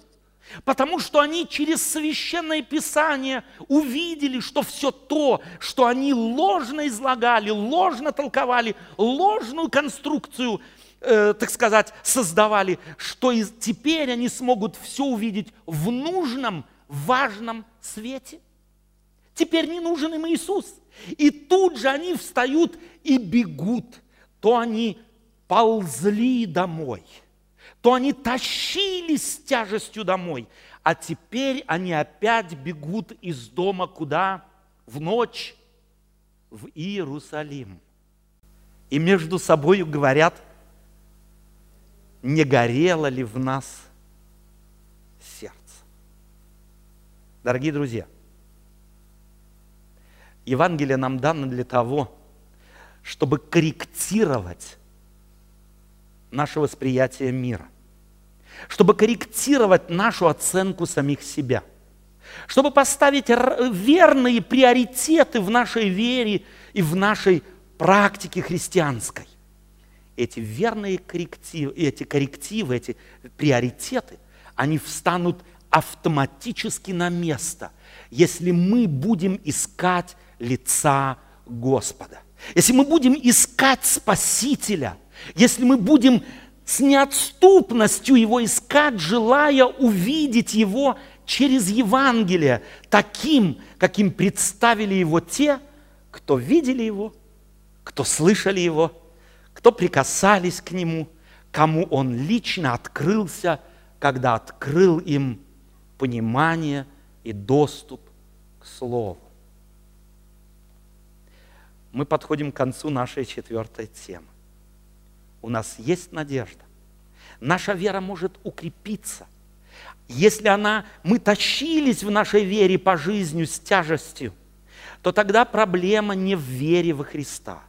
Потому что они через священное писание увидели, что все то, что они ложно излагали, ложно толковали, ложную конструкцию э, так сказать, создавали, что и теперь они смогут все увидеть в нужном, важном свете. Теперь не нужен им Иисус. И тут же они встают и бегут. То они ползли домой, то они тащились с тяжестью домой, а теперь они опять бегут из дома куда? В ночь в Иерусалим. И между собой говорят, не горело ли в нас сердце. Дорогие друзья, Евангелие нам дано для того, чтобы корректировать наше восприятие мира, чтобы корректировать нашу оценку самих себя, чтобы поставить верные приоритеты в нашей вере и в нашей практике христианской. Эти верные коррективы, эти коррективы, эти приоритеты, они встанут автоматически на место, если мы будем искать лица Господа. Если мы будем искать Спасителя, если мы будем с неотступностью Его искать, желая увидеть Его через Евангелие, таким, каким представили Его те, кто видели Его, кто слышали Его, кто прикасались к Нему, кому Он лично открылся, когда открыл им понимание и доступ к Слову мы подходим к концу нашей четвертой темы. У нас есть надежда. Наша вера может укрепиться. Если она, мы тащились в нашей вере по жизни с тяжестью, то тогда проблема не в вере во Христа.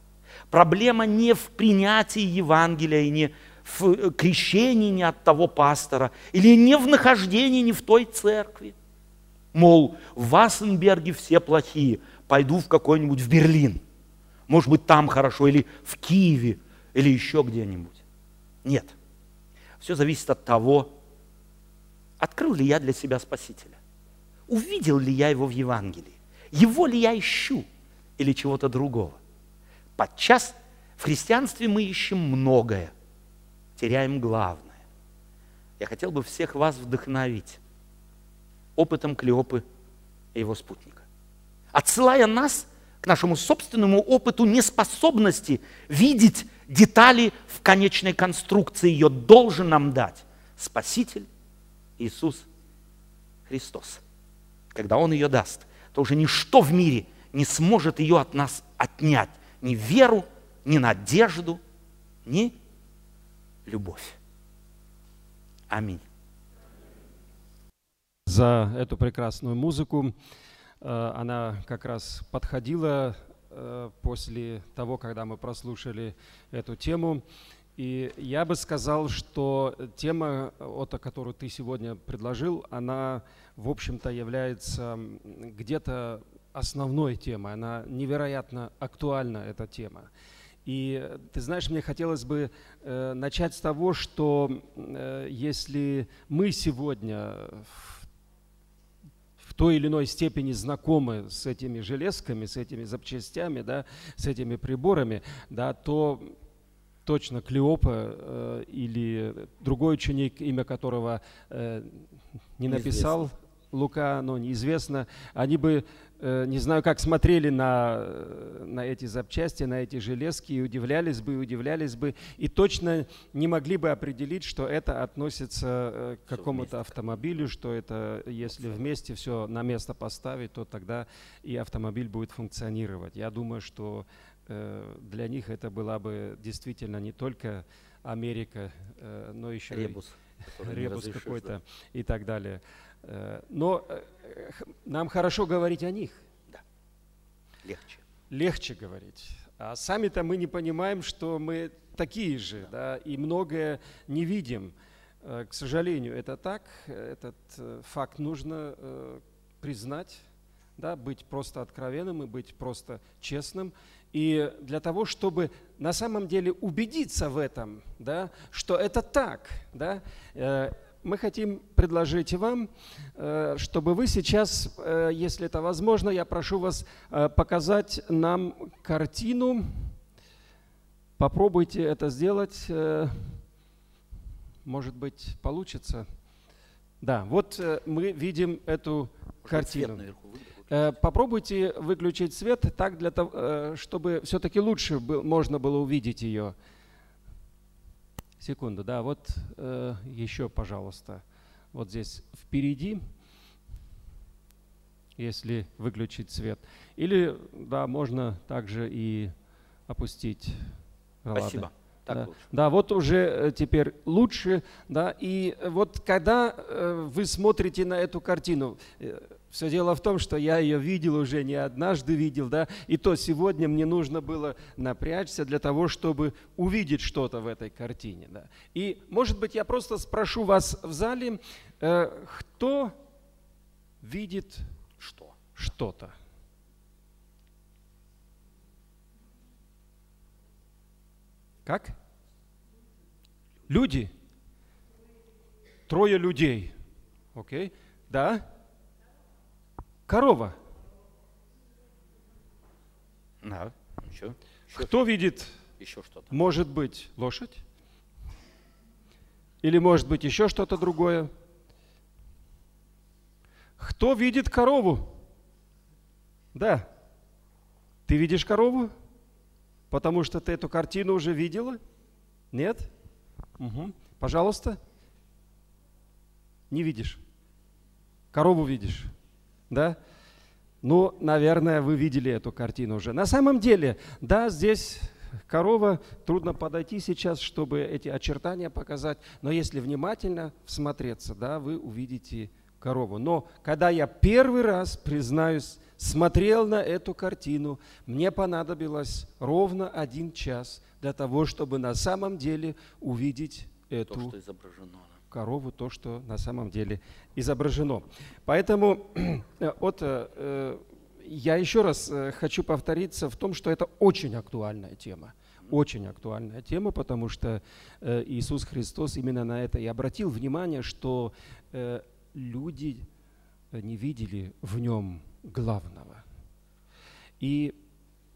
Проблема не в принятии Евангелия и не в э, крещении не от того пастора, или не в нахождении не в той церкви. Мол, в Вассенберге все плохие, пойду в какой-нибудь в Берлин – может быть, там хорошо, или в Киеве, или еще где-нибудь. Нет. Все зависит от того, открыл ли я для себя Спасителя. Увидел ли я его в Евангелии. Его ли я ищу или чего-то другого. Подчас в христианстве мы ищем многое, теряем главное. Я хотел бы всех вас вдохновить опытом Клеопы и его спутника. Отсылая нас к нашему собственному опыту неспособности видеть детали в конечной конструкции. Ее должен нам дать Спаситель Иисус Христос. Когда Он ее даст, то уже ничто в мире не сможет ее от нас отнять. Ни веру, ни надежду, ни любовь. Аминь. За эту прекрасную музыку. Э, она как раз подходила э, после того, когда мы прослушали эту тему. И я бы сказал, что тема, вот, которую ты сегодня предложил, она, в общем-то, является где-то основной темой. Она невероятно актуальна, эта тема. И ты знаешь, мне хотелось бы э, начать с того, что э, если мы сегодня в той или иной степени знакомы с этими железками, с этими запчастями, да, с этими приборами, да, то точно Клеопа э, или другой ученик, имя которого э, не написал, Неизвестно. Лука, но неизвестно, они бы не знаю, как смотрели на, э, на эти запчасти, на эти железки, и удивлялись бы, и удивлялись бы, и точно не могли бы определить, что это относится э, к какому-то автомобилю, что это, если вместе все на место поставить, то тогда и автомобиль будет функционировать. Я думаю, что для них это была бы действительно не только Америка, но еще ребус, и ребус какой-то и так далее. Но нам хорошо говорить о них. Да, легче. Легче говорить. А сами-то мы не понимаем, что мы такие же, да, и многое не видим. Э, к сожалению, это так. Этот э, факт нужно э, признать, да, быть просто откровенным и быть просто честным. И для того, чтобы на самом деле убедиться в этом, да, что это так, да, мы хотим предложить вам, э, чтобы вы сейчас, э, если это возможно, я прошу вас э, показать нам картину попробуйте это сделать. Может быть, получится. Да, вот мы видим эту картину. Попробуйте выключить свет так, для того, чтобы все-таки лучше можно было увидеть ее. Секунду, да, вот э, еще, пожалуйста, вот здесь впереди, если выключить свет. Или, да, можно также и опустить. Спасибо. Так да. да, вот уже э, теперь лучше, да, и вот когда э, вы смотрите на эту картину, э, все дело в том, что я ее видел уже не однажды видел, да, и то сегодня мне нужно было напрячься для того, чтобы увидеть что-то в этой картине, да. И, может быть, я просто спрошу вас в зале, э, кто видит что? Что-то. Как? Люди. Трое людей. Окей. Да? Корова. Да. Еще. еще Кто видит? Еще что-то. Может быть лошадь? Или может быть еще что-то другое? Кто видит корову? Да. Ты видишь корову? Потому что ты эту картину уже видела? Нет? Угу. Пожалуйста. Не видишь. Корову видишь. Да? Ну, наверное, вы видели эту картину уже. На самом деле, да, здесь корова, трудно подойти сейчас, чтобы эти очертания показать, но если внимательно всмотреться, да, вы увидите корову. Но когда я первый раз, признаюсь, смотрел на эту картину, мне понадобилось ровно один час для того, чтобы на самом деле увидеть эту то, что изображено. Корову, то, что на самом деле изображено. Поэтому *clears throat* вот, э, я еще раз э, хочу повториться в том, что это очень актуальная тема. Очень актуальная тема, потому что э, Иисус Христос именно на это и обратил внимание, что э, люди не видели в нем главного. И,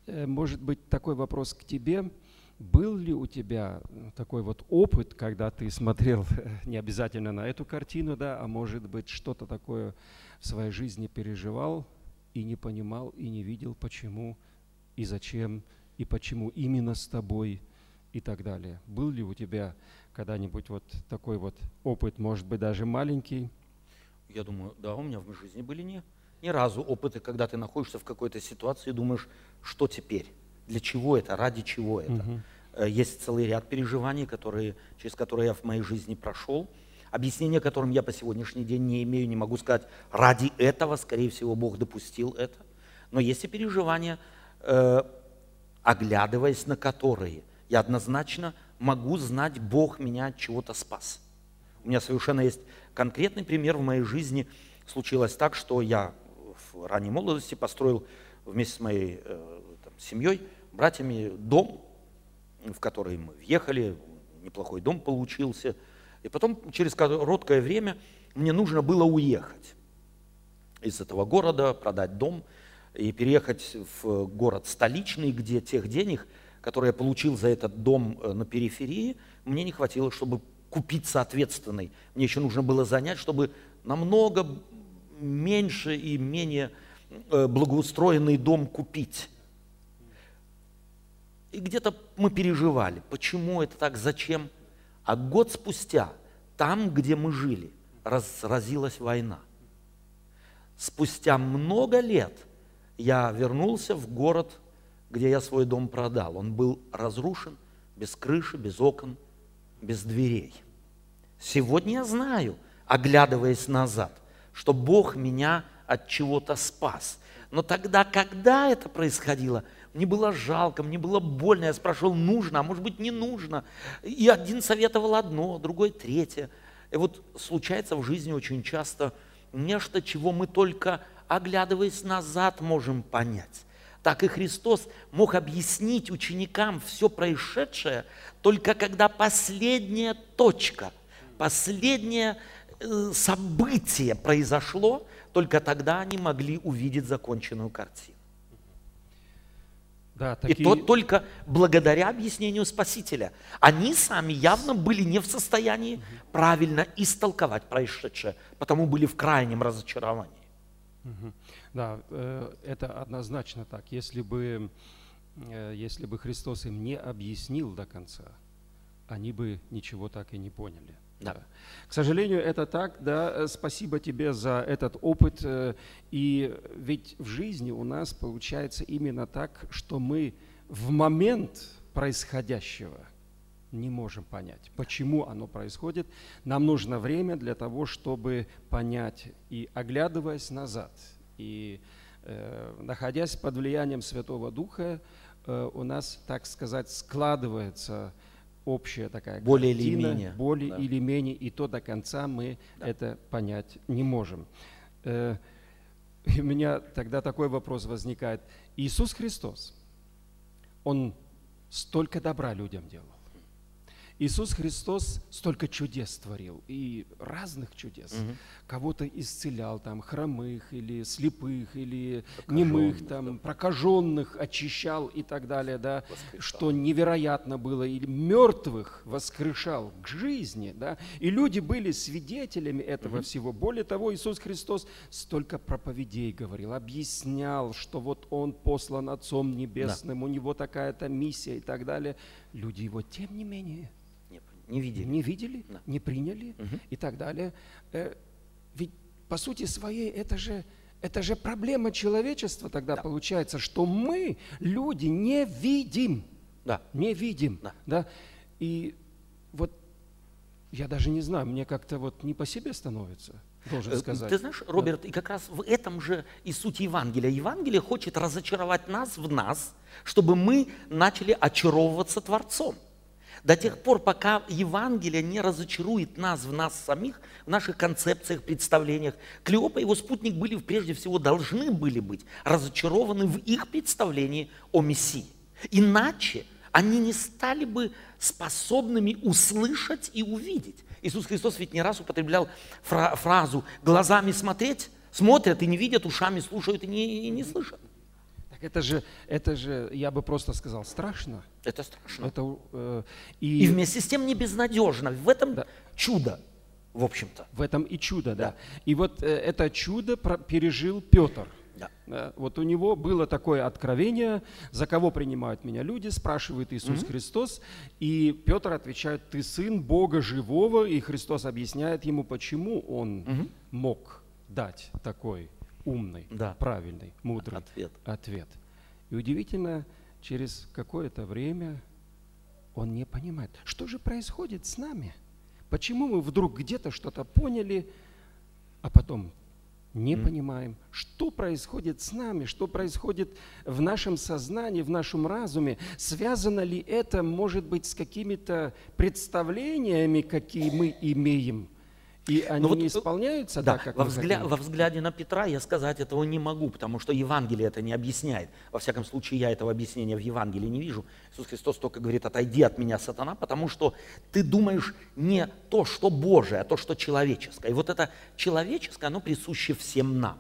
э, может быть, такой вопрос к тебе. Был ли у тебя такой вот опыт, когда ты смотрел *laughs* не обязательно на эту картину, да, а может быть, что-то такое в своей жизни переживал и не понимал, и не видел, почему и зачем, и почему именно с тобой и так далее. Был ли у тебя когда-нибудь вот такой вот опыт, может быть, даже маленький? Я думаю, да, у меня в жизни были не ни разу опыты, когда ты находишься в какой-то ситуации и думаешь, что теперь, для чего это, ради чего это. Угу. Есть целый ряд переживаний, которые, через которые я в моей жизни прошел, объяснение которым я по сегодняшний день не имею, не могу сказать, ради этого, скорее всего, Бог допустил это. Но есть и переживания, э, оглядываясь на которые я однозначно могу знать, Бог меня от чего-то спас. У меня совершенно есть конкретный пример в моей жизни. Случилось так, что я в ранней молодости построил вместе с моей э, там, семьей, братьями дом, в который мы въехали, неплохой дом получился. И потом через короткое время мне нужно было уехать из этого города, продать дом и переехать в город столичный, где тех денег, которые я получил за этот дом э, на периферии, мне не хватило, чтобы купить соответственный. Мне еще нужно было занять, чтобы намного меньше и менее э, благоустроенный дом купить. И где-то мы переживали, почему это так, зачем. А год спустя, там, где мы жили, разразилась война. Спустя много лет я вернулся в город, где я свой дом продал. Он был разрушен, без крыши, без окон, без дверей. Сегодня я знаю, оглядываясь назад, что Бог меня от чего-то спас. Но тогда, когда это происходило, мне было жалко, мне было больно. Я спрашивал, нужно, а может быть не нужно. И один советовал одно, другой третье. И вот случается в жизни очень часто нечто, чего мы только оглядываясь назад можем понять. Так и Христос мог объяснить ученикам все происшедшее только когда последняя точка, последняя Э, событие произошло, только тогда они могли увидеть законченную картину. Да, И то только благодаря объяснению Спасителя. Они сами явно были не в состоянии правильно истолковать происшедшее, потому были в крайнем разочаровании. Да, э, это однозначно так. Если бы, э, если бы Христос им не объяснил до конца, они бы ничего так и не поняли. Да. К сожалению, это так, да. Э, спасибо тебе за этот опыт. И ведь в жизни у нас получается именно так, что мы в момент происходящего не можем понять, почему оно происходит. Нам нужно время для того, чтобы понять. И оглядываясь назад, и э, находясь под влиянием Святого Духа, э, у нас, так сказать, складывается общая такая более картина, или менее, более да. или менее, и то до конца мы Да. это понять не можем. Э, *laughs* и у меня тогда такой вопрос возникает. Иисус Христос, Он столько добра людям делал. Иисус Христос столько чудес творил, и разных чудес. Мгм. Кого-то исцелял, там, хромых, или слепых, или Прокаженных, немых, там, прокаженных очищал и так далее, да, Воскрешал. что невероятно было, или мертвых воскрешал к жизни, да, и люди были свидетелями этого всего. Более того, Иисус Христос столько проповедей говорил, объяснял, что вот Он послан Отцом Небесным, у Него такая-то миссия и так далее. Люди Его, тем не менее, Не, не видели. не видели, Да. не приняли Мгм. и так далее. Э, Ведь по сути своей это же, это же проблема человечества тогда Да. получается, что мы, люди, не видим, Да. не видим. Да. Да? И вот я даже не знаю, мне как-то вот не по себе становится, должен Э, сказать. Ты знаешь, Роберт, и как раз в этом же и суть Евангелия. Евангелие хочет разочаровать нас в нас, чтобы мы начали очаровываться Творцом. До тех пор, пока Евангелие не разочарует нас в нас самих, в наших концепциях, представлениях. Клеопа и его спутник были, прежде всего, должны были быть разочарованы в их представлении о Мессии. Иначе они не стали бы способными услышать и увидеть. Иисус Христос ведь не раз употреблял фра- фразу «глазами смотреть, смотрят и не видят, ушами слушают и не, и не слышат». Так это же, это же, я бы просто сказал, страшно. Это страшно. Это, э, И вместе с тем не безнадежно. В этом Да. чудо, в общем-то. В этом и чудо, да. Да. И вот э, это чудо пережил Петр. Да. Да, Вот у него было такое откровение, за кого принимают меня люди, спрашивает Иисус Христос, и Петр отвечает, ты сын Бога живого, и Христос объясняет ему, почему он мог дать такой умный, Да. правильный, мудрый Ответ. ответ. И удивительно, через какое-то время он не понимает, что же происходит с нами. Почему мы вдруг где-то что-то поняли, а потом не понимаем, что происходит с нами, что происходит в нашем сознании, в нашем разуме. Связано ли это, может быть, с какими-то представлениями, какие мы имеем, и они вот, не э, исполняются Да, так, как во, взгля- хотим? во взгляде на Петра я сказать этого не могу, потому что Евангелие это не объясняет. Во всяком случае, я этого объяснения в Евангелии не вижу. Иисус Христос только говорит, отойди от меня, сатана, потому что ты думаешь не то, что Божие, а то, что человеческое. И вот это человеческое, оно присуще всем нам.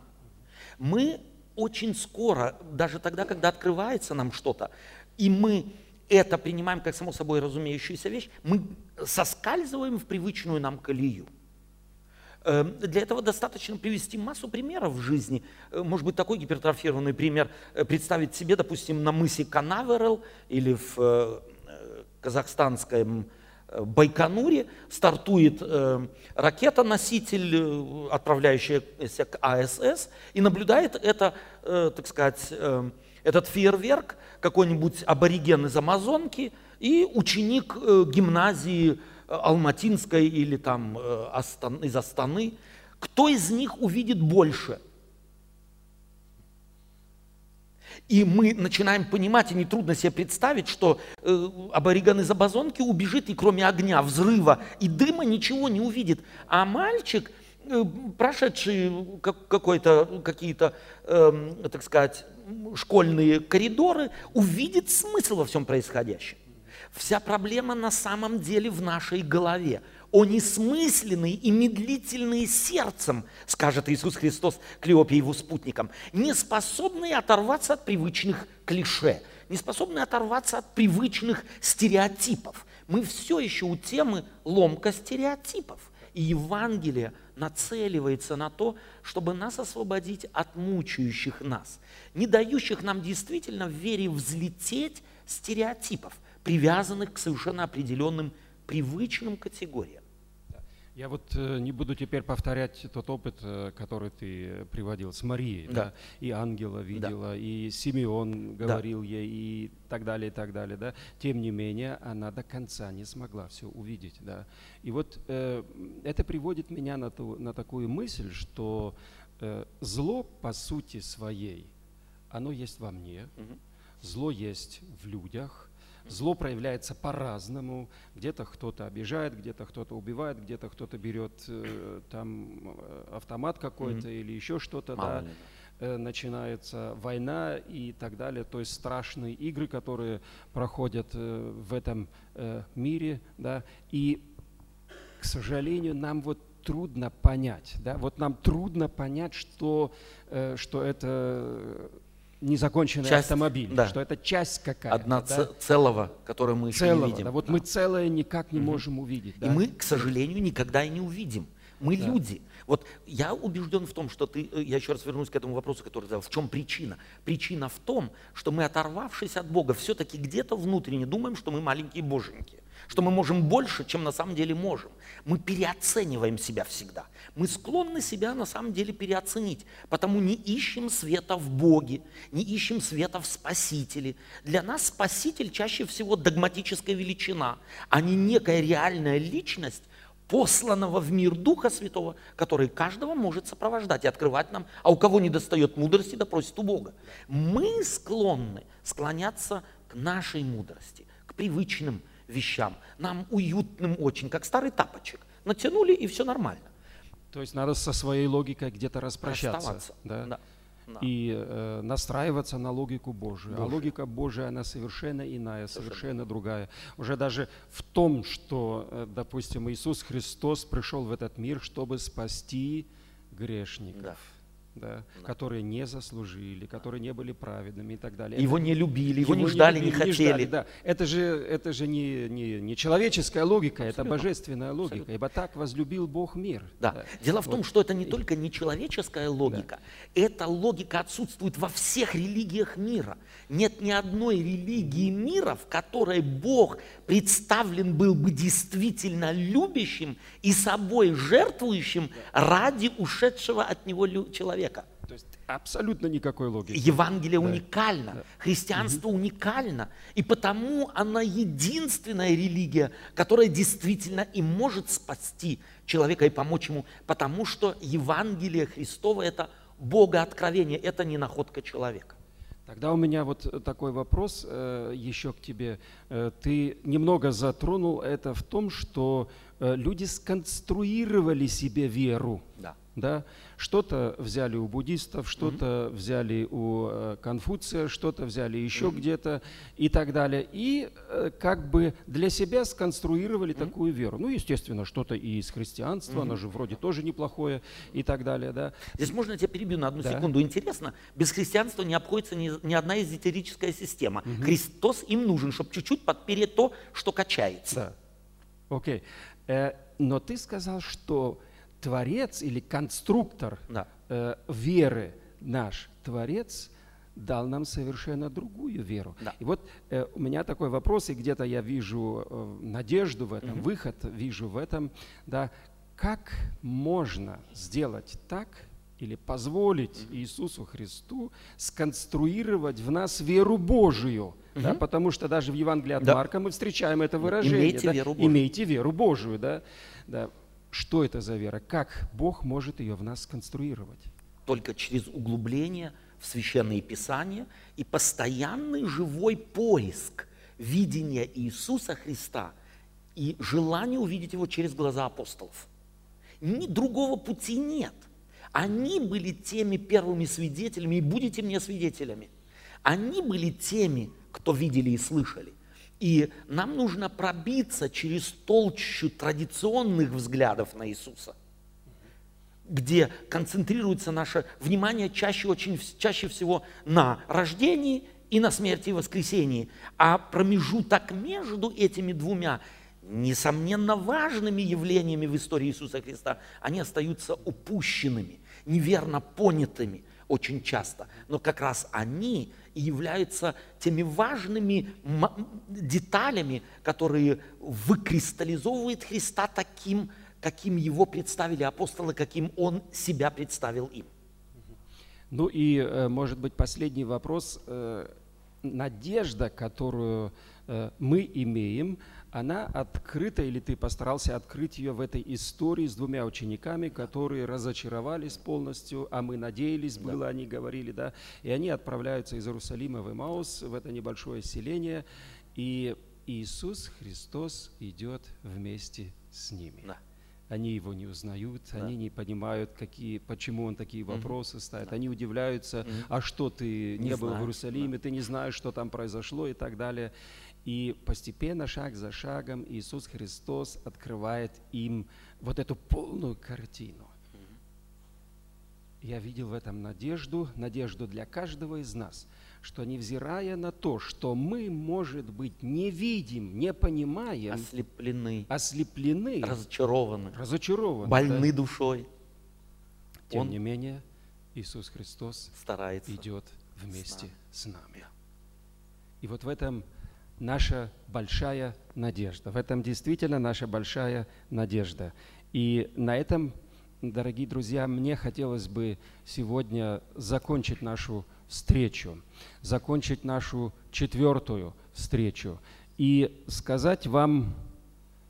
Мы очень скоро, даже тогда, когда открывается нам что-то, и мы это принимаем как само собой разумеющуюся вещь, мы соскальзываем в привычную нам колею. Эм, Для этого достаточно привести массу примеров в жизни. Э, Может быть, такой гипертрофированный пример э, представить себе, допустим, на мысе Канаверал или в э, казахстанском Байконуре стартует ракета-носитель, отправляющаяся к АСС, и наблюдает это, так сказать, этот фейерверк какой-нибудь абориген из Амазонки и ученик гимназии Алматинской или там э, из Астаны. Кто из них увидит больше? И мы начинаем понимать, и нетрудно себе представить, что э, абориген из Амазонки убежит и кроме огня, взрыва и дыма ничего не увидит. А мальчик, э, прошедший как- какой-то, какие-то, эм, так сказать, школьные коридоры, увидит смысл во всем происходящем. Вся проблема на самом деле в нашей голове. О несмысленные и медлительные сердцем, скажет Иисус Христос Клеопе и его спутникам, не способные оторваться от привычных клише. не способны оторваться от привычных стереотипов. Мы все еще у темы ломка стереотипов. И Евангелие нацеливается на то, чтобы нас освободить от мучающих нас, не дающих нам действительно в вере взлететь стереотипов, привязанных к совершенно определенным привычным категориям. Я вот э, не буду теперь повторять тот опыт, э, который ты приводил с Марией, да. Да? и ангела видела, да. и Симеон говорил да. ей, и так далее, и так далее, да. Тем не менее, она до конца не смогла все увидеть, да. И вот э, это приводит меня на, ту, на такую мысль, что э, зло по сути своей, оно есть во мне, угу. зло есть в людях, Зло проявляется по-разному. Где-то кто-то обижает, где-то кто-то убивает, где-то кто-то берет э, там э, автомат какой-то mm-hmm. или еще что-то. да. Э, начинается война и так далее. То есть страшные игры, которые проходят э, в этом э, мире. Да. И, к сожалению, нам вот трудно понять, да, вот нам трудно понять, что, э, что это незаконченный часть, автомобиль, да. что это часть какая-то. Одна да? целого, которую мы целого, еще не видим. Да, вот да. мы целое никак не угу. можем увидеть. Да? И мы, к сожалению, никогда и не увидим. Мы да. люди. Вот я убежден в том, что ты, э, я еще раз вернусь к этому вопросу, который задал, в чем причина? Причина в том, что мы, оторвавшись от Бога, все-таки где-то внутренне думаем, что мы маленькие боженьки что мы можем больше, чем на самом деле можем. Мы переоцениваем себя всегда. Мы склонны себя на самом деле переоценить, потому не ищем света в Боге, не ищем света в Спасителе. Для нас Спаситель чаще всего догматическая величина, а не некая реальная личность, посланного в мир Духа Святого, который каждого может сопровождать и открывать нам, а у кого не достает мудрости, да у Бога. Мы склонны склоняться к нашей мудрости, к привычным вещам. Нам уютным очень, как старый тапочек. Натянули, и все нормально. То есть надо со своей логикой где-то распрощаться. Да? Да. Да. И э, настраиваться на логику Божию. Божию. А логика Божия, она совершенно иная, совершенно. совершенно другая. Уже даже в том, что, э, допустим, Иисус Христос пришел в этот мир, чтобы спасти грешников. Да да, да. которые не заслужили, которые не были праведными и так далее. Его это, не любили, его, его не ждали, не, любили, не хотели. Не ждали, да. Это же, это же не, не, не человеческая логика, Абсолютно. это божественная логика, Абсолютно. ибо так возлюбил Бог мир. Да. да. Дело в том, вот. что это не только не человеческая логика, да. эта логика отсутствует во всех религиях мира. Нет ни одной религии мира, в которой Бог представлен был бы действительно любящим и собой жертвующим ради ушедшего от него человека. То есть абсолютно никакой логики. Евангелие да. уникально, да. христианство угу. уникально, и потому она единственная религия, которая действительно и может спасти человека и помочь ему, потому что Евангелие Христово – это Бога откровение, это не находка человека. Тогда у меня вот такой вопрос э, еще к тебе. Э, ты немного затронул это в том, что э, люди сконструировали себе веру. Да. Да? Что-то взяли у буддистов, что-то mm-hmm. взяли у э, Конфуция, что-то взяли еще mm-hmm. где-то и так далее. И э, как бы для себя сконструировали mm-hmm. такую веру. Ну, естественно, что-то и из христианства, mm-hmm. оно же вроде тоже неплохое и так далее. Да? Здесь можно я тебя перебью на одну да. секунду? Интересно, без христианства не обходится ни, ни одна эзотерическая система. Mm-hmm. Христос им нужен, чтобы чуть-чуть подпереть то, что качается. Да. Окей. Э, но ты сказал, что Творец или конструктор да. э, веры наш Творец дал нам совершенно другую веру. Да. И вот э, у меня такой вопрос, и где-то я вижу э, надежду в этом, угу. выход вижу в этом, да, как можно сделать так, или позволить угу. Иисусу Христу сконструировать в нас веру Божию. Угу. Да, потому что даже в Евангелии от да. Марка мы встречаем это выражение. Имейте да, веру Божию. Имейте веру Божию. Да, да. Что это за вера? Как Бог может ее в нас сконструировать? Только через углубление в Священные Писания и постоянный живой поиск видения Иисуса Христа и желание увидеть Его через глаза апостолов. Ни другого пути нет. Они были теми первыми свидетелями, и будете мне свидетелями. Они были теми, кто видели и слышали. И нам нужно пробиться через толщу традиционных взглядов на Иисуса, где концентрируется наше внимание чаще, очень, чаще всего на рождении и на смерти и воскресении. А промежуток между этими двумя несомненно важными явлениями в истории Иисуса Христа, они остаются упущенными, неверно понятыми очень часто. Но как раз они и являются теми важными деталями, которые выкристаллизовывают Христа таким, каким его представили апостолы, каким он себя представил им. Ну и, э, может быть, последний вопрос. Э, надежда, которую э, мы имеем, она открыта, или ты постарался открыть ее в этой истории с двумя учениками, которые разочаровались полностью, а мы надеялись, было, да. они говорили, да, и они отправляются из Иерусалима в Имаус, в это небольшое селение, и Иисус Христос идет вместе с ними. Да. Они его не узнают, да. они не понимают, какие, почему он такие вопросы mm-hmm. ставит. Да. Они удивляются, mm-hmm. а что ты не, не был в Иерусалиме, да. ты не знаешь, что там произошло и так далее. И постепенно, шаг за шагом, Иисус Христос открывает им вот эту полную картину. Я видел в этом надежду, надежду для каждого из нас, что невзирая на то, что мы, может быть, не видим, не понимаем, ослеплены, ослеплены разочарованы, разочарованы больны да? душой, тем Он не менее Иисус Христос старается идет вместе с нами. с нами. И вот в этом наша большая надежда. В этом действительно наша большая надежда. И на этом, дорогие друзья, мне хотелось бы сегодня закончить нашу встречу, закончить нашу четвертую встречу и сказать вам,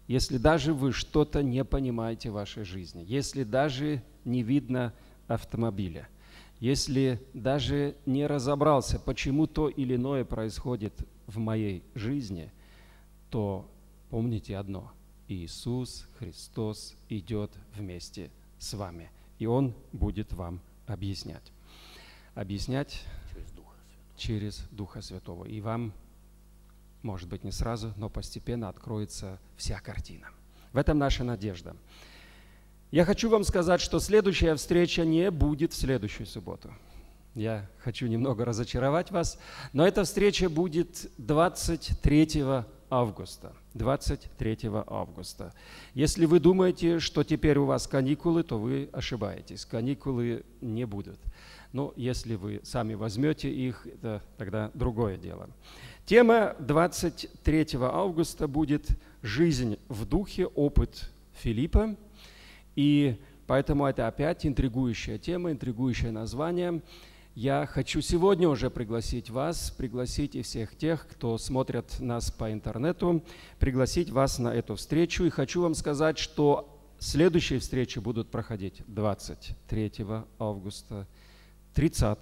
если даже вы что-то не понимаете в вашей жизни, если даже не видно автомобиля, если даже не разобрался, почему то или иное происходит в моей жизни, то помните одно. Иисус Христос идет вместе с вами, и Он будет вам объяснять. Объяснять через Духа, через Духа Святого. И вам, может быть, не сразу, но постепенно откроется вся картина. В этом наша надежда. Я хочу вам сказать, что следующая встреча не будет в следующую субботу. Я хочу немного разочаровать вас, но эта встреча будет 23 августа. 23 августа. Если вы думаете, что теперь у вас каникулы, то вы ошибаетесь. Каникулы не будут. Но если вы сами возьмете их, это тогда другое дело. Тема 23 августа будет «Жизнь в духе. Опыт Филиппа». И поэтому это опять интригующая тема, интригующее название – я хочу сегодня уже пригласить вас, пригласить и всех тех, кто смотрит нас по интернету, пригласить вас на эту встречу. И хочу вам сказать, что следующие встречи будут проходить 23 августа, 30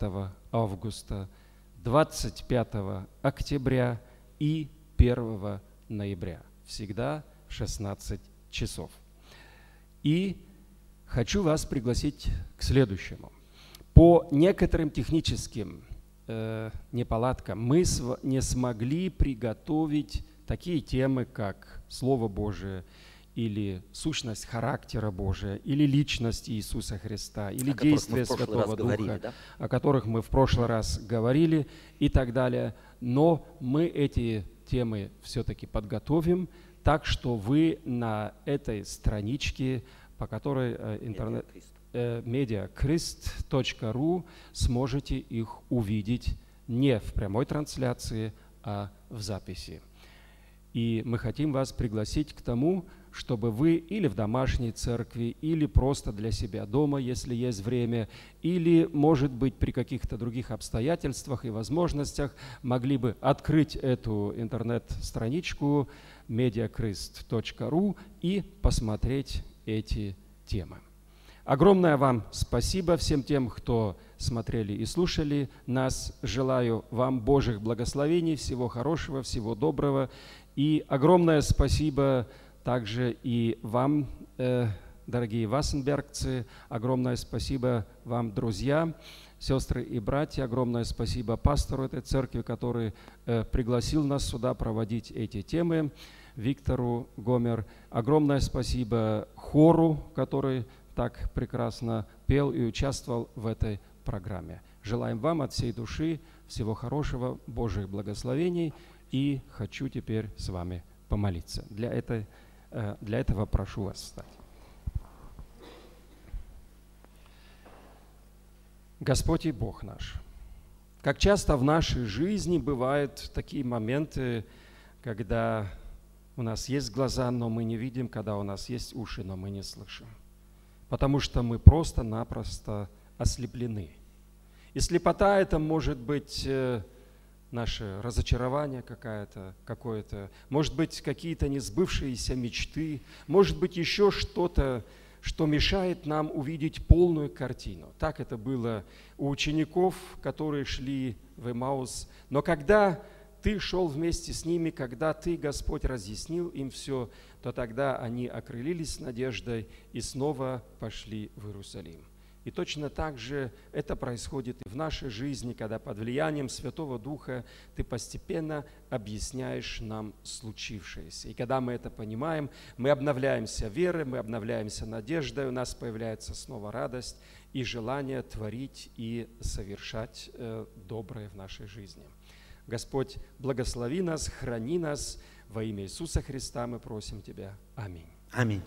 августа, 25 октября и 1 ноября. Всегда в 16 часов. И хочу вас пригласить к следующему – по некоторым техническим э, неполадкам мы не смогли приготовить такие темы, как Слово Божие, или сущность характера Божия, или личность Иисуса Христа, или действие Святого Духа, говорили, да? о которых мы в прошлый раз говорили и так далее. Но мы эти темы все-таки подготовим, так что вы на этой страничке, по которой э, интернет mediachrist.ru сможете их увидеть не в прямой трансляции, а в записи. И мы хотим вас пригласить к тому, чтобы вы или в домашней церкви, или просто для себя дома, если есть время, или, может быть, при каких-то других обстоятельствах и возможностях могли бы открыть эту интернет-страничку mediachrist.ru и посмотреть эти темы. Огромное вам спасибо всем тем, кто смотрели и слушали нас. Желаю вам Божьих благословений, всего хорошего, всего доброго. И огромное спасибо также и вам, э, дорогие вассенбергцы. Огромное спасибо вам, друзья, сестры и братья. Огромное спасибо пастору этой церкви, который э, пригласил нас сюда проводить эти темы. Виктору Гомер. Огромное спасибо хору, который так прекрасно пел и участвовал в этой программе. Желаем вам от всей души Всего хорошего, Божьих благословений. И хочу теперь с вами помолиться. Для, этой, для этого прошу вас встать. Господь и Бог наш, как часто в нашей жизни бывают такие моменты, когда у нас есть глаза, но мы не видим, когда у нас есть уши, но мы не слышим. Потому что мы просто-напросто ослеплены. И слепота это может быть э, наше разочарование какое-то, какое-то, может быть, какие-то несбывшиеся мечты, может быть, еще что-то, что мешает нам увидеть полную картину. Так это было у учеников, которые шли в Эмаус. Но когда ты шел вместе с ними, когда ты, Господь, разъяснил им все, то тогда они окрылились надеждой и снова пошли в Иерусалим. И точно так же это происходит и в нашей жизни, когда под влиянием Святого Духа ты постепенно объясняешь нам случившееся. И когда мы это понимаем, мы обновляемся верой, мы обновляемся надеждой, у нас появляется снова радость и желание творить и совершать э, доброе в нашей жизни. Господь, благослови нас, храни нас. Во имя Иисуса Христа мы просим Тебя. Аминь. Аминь.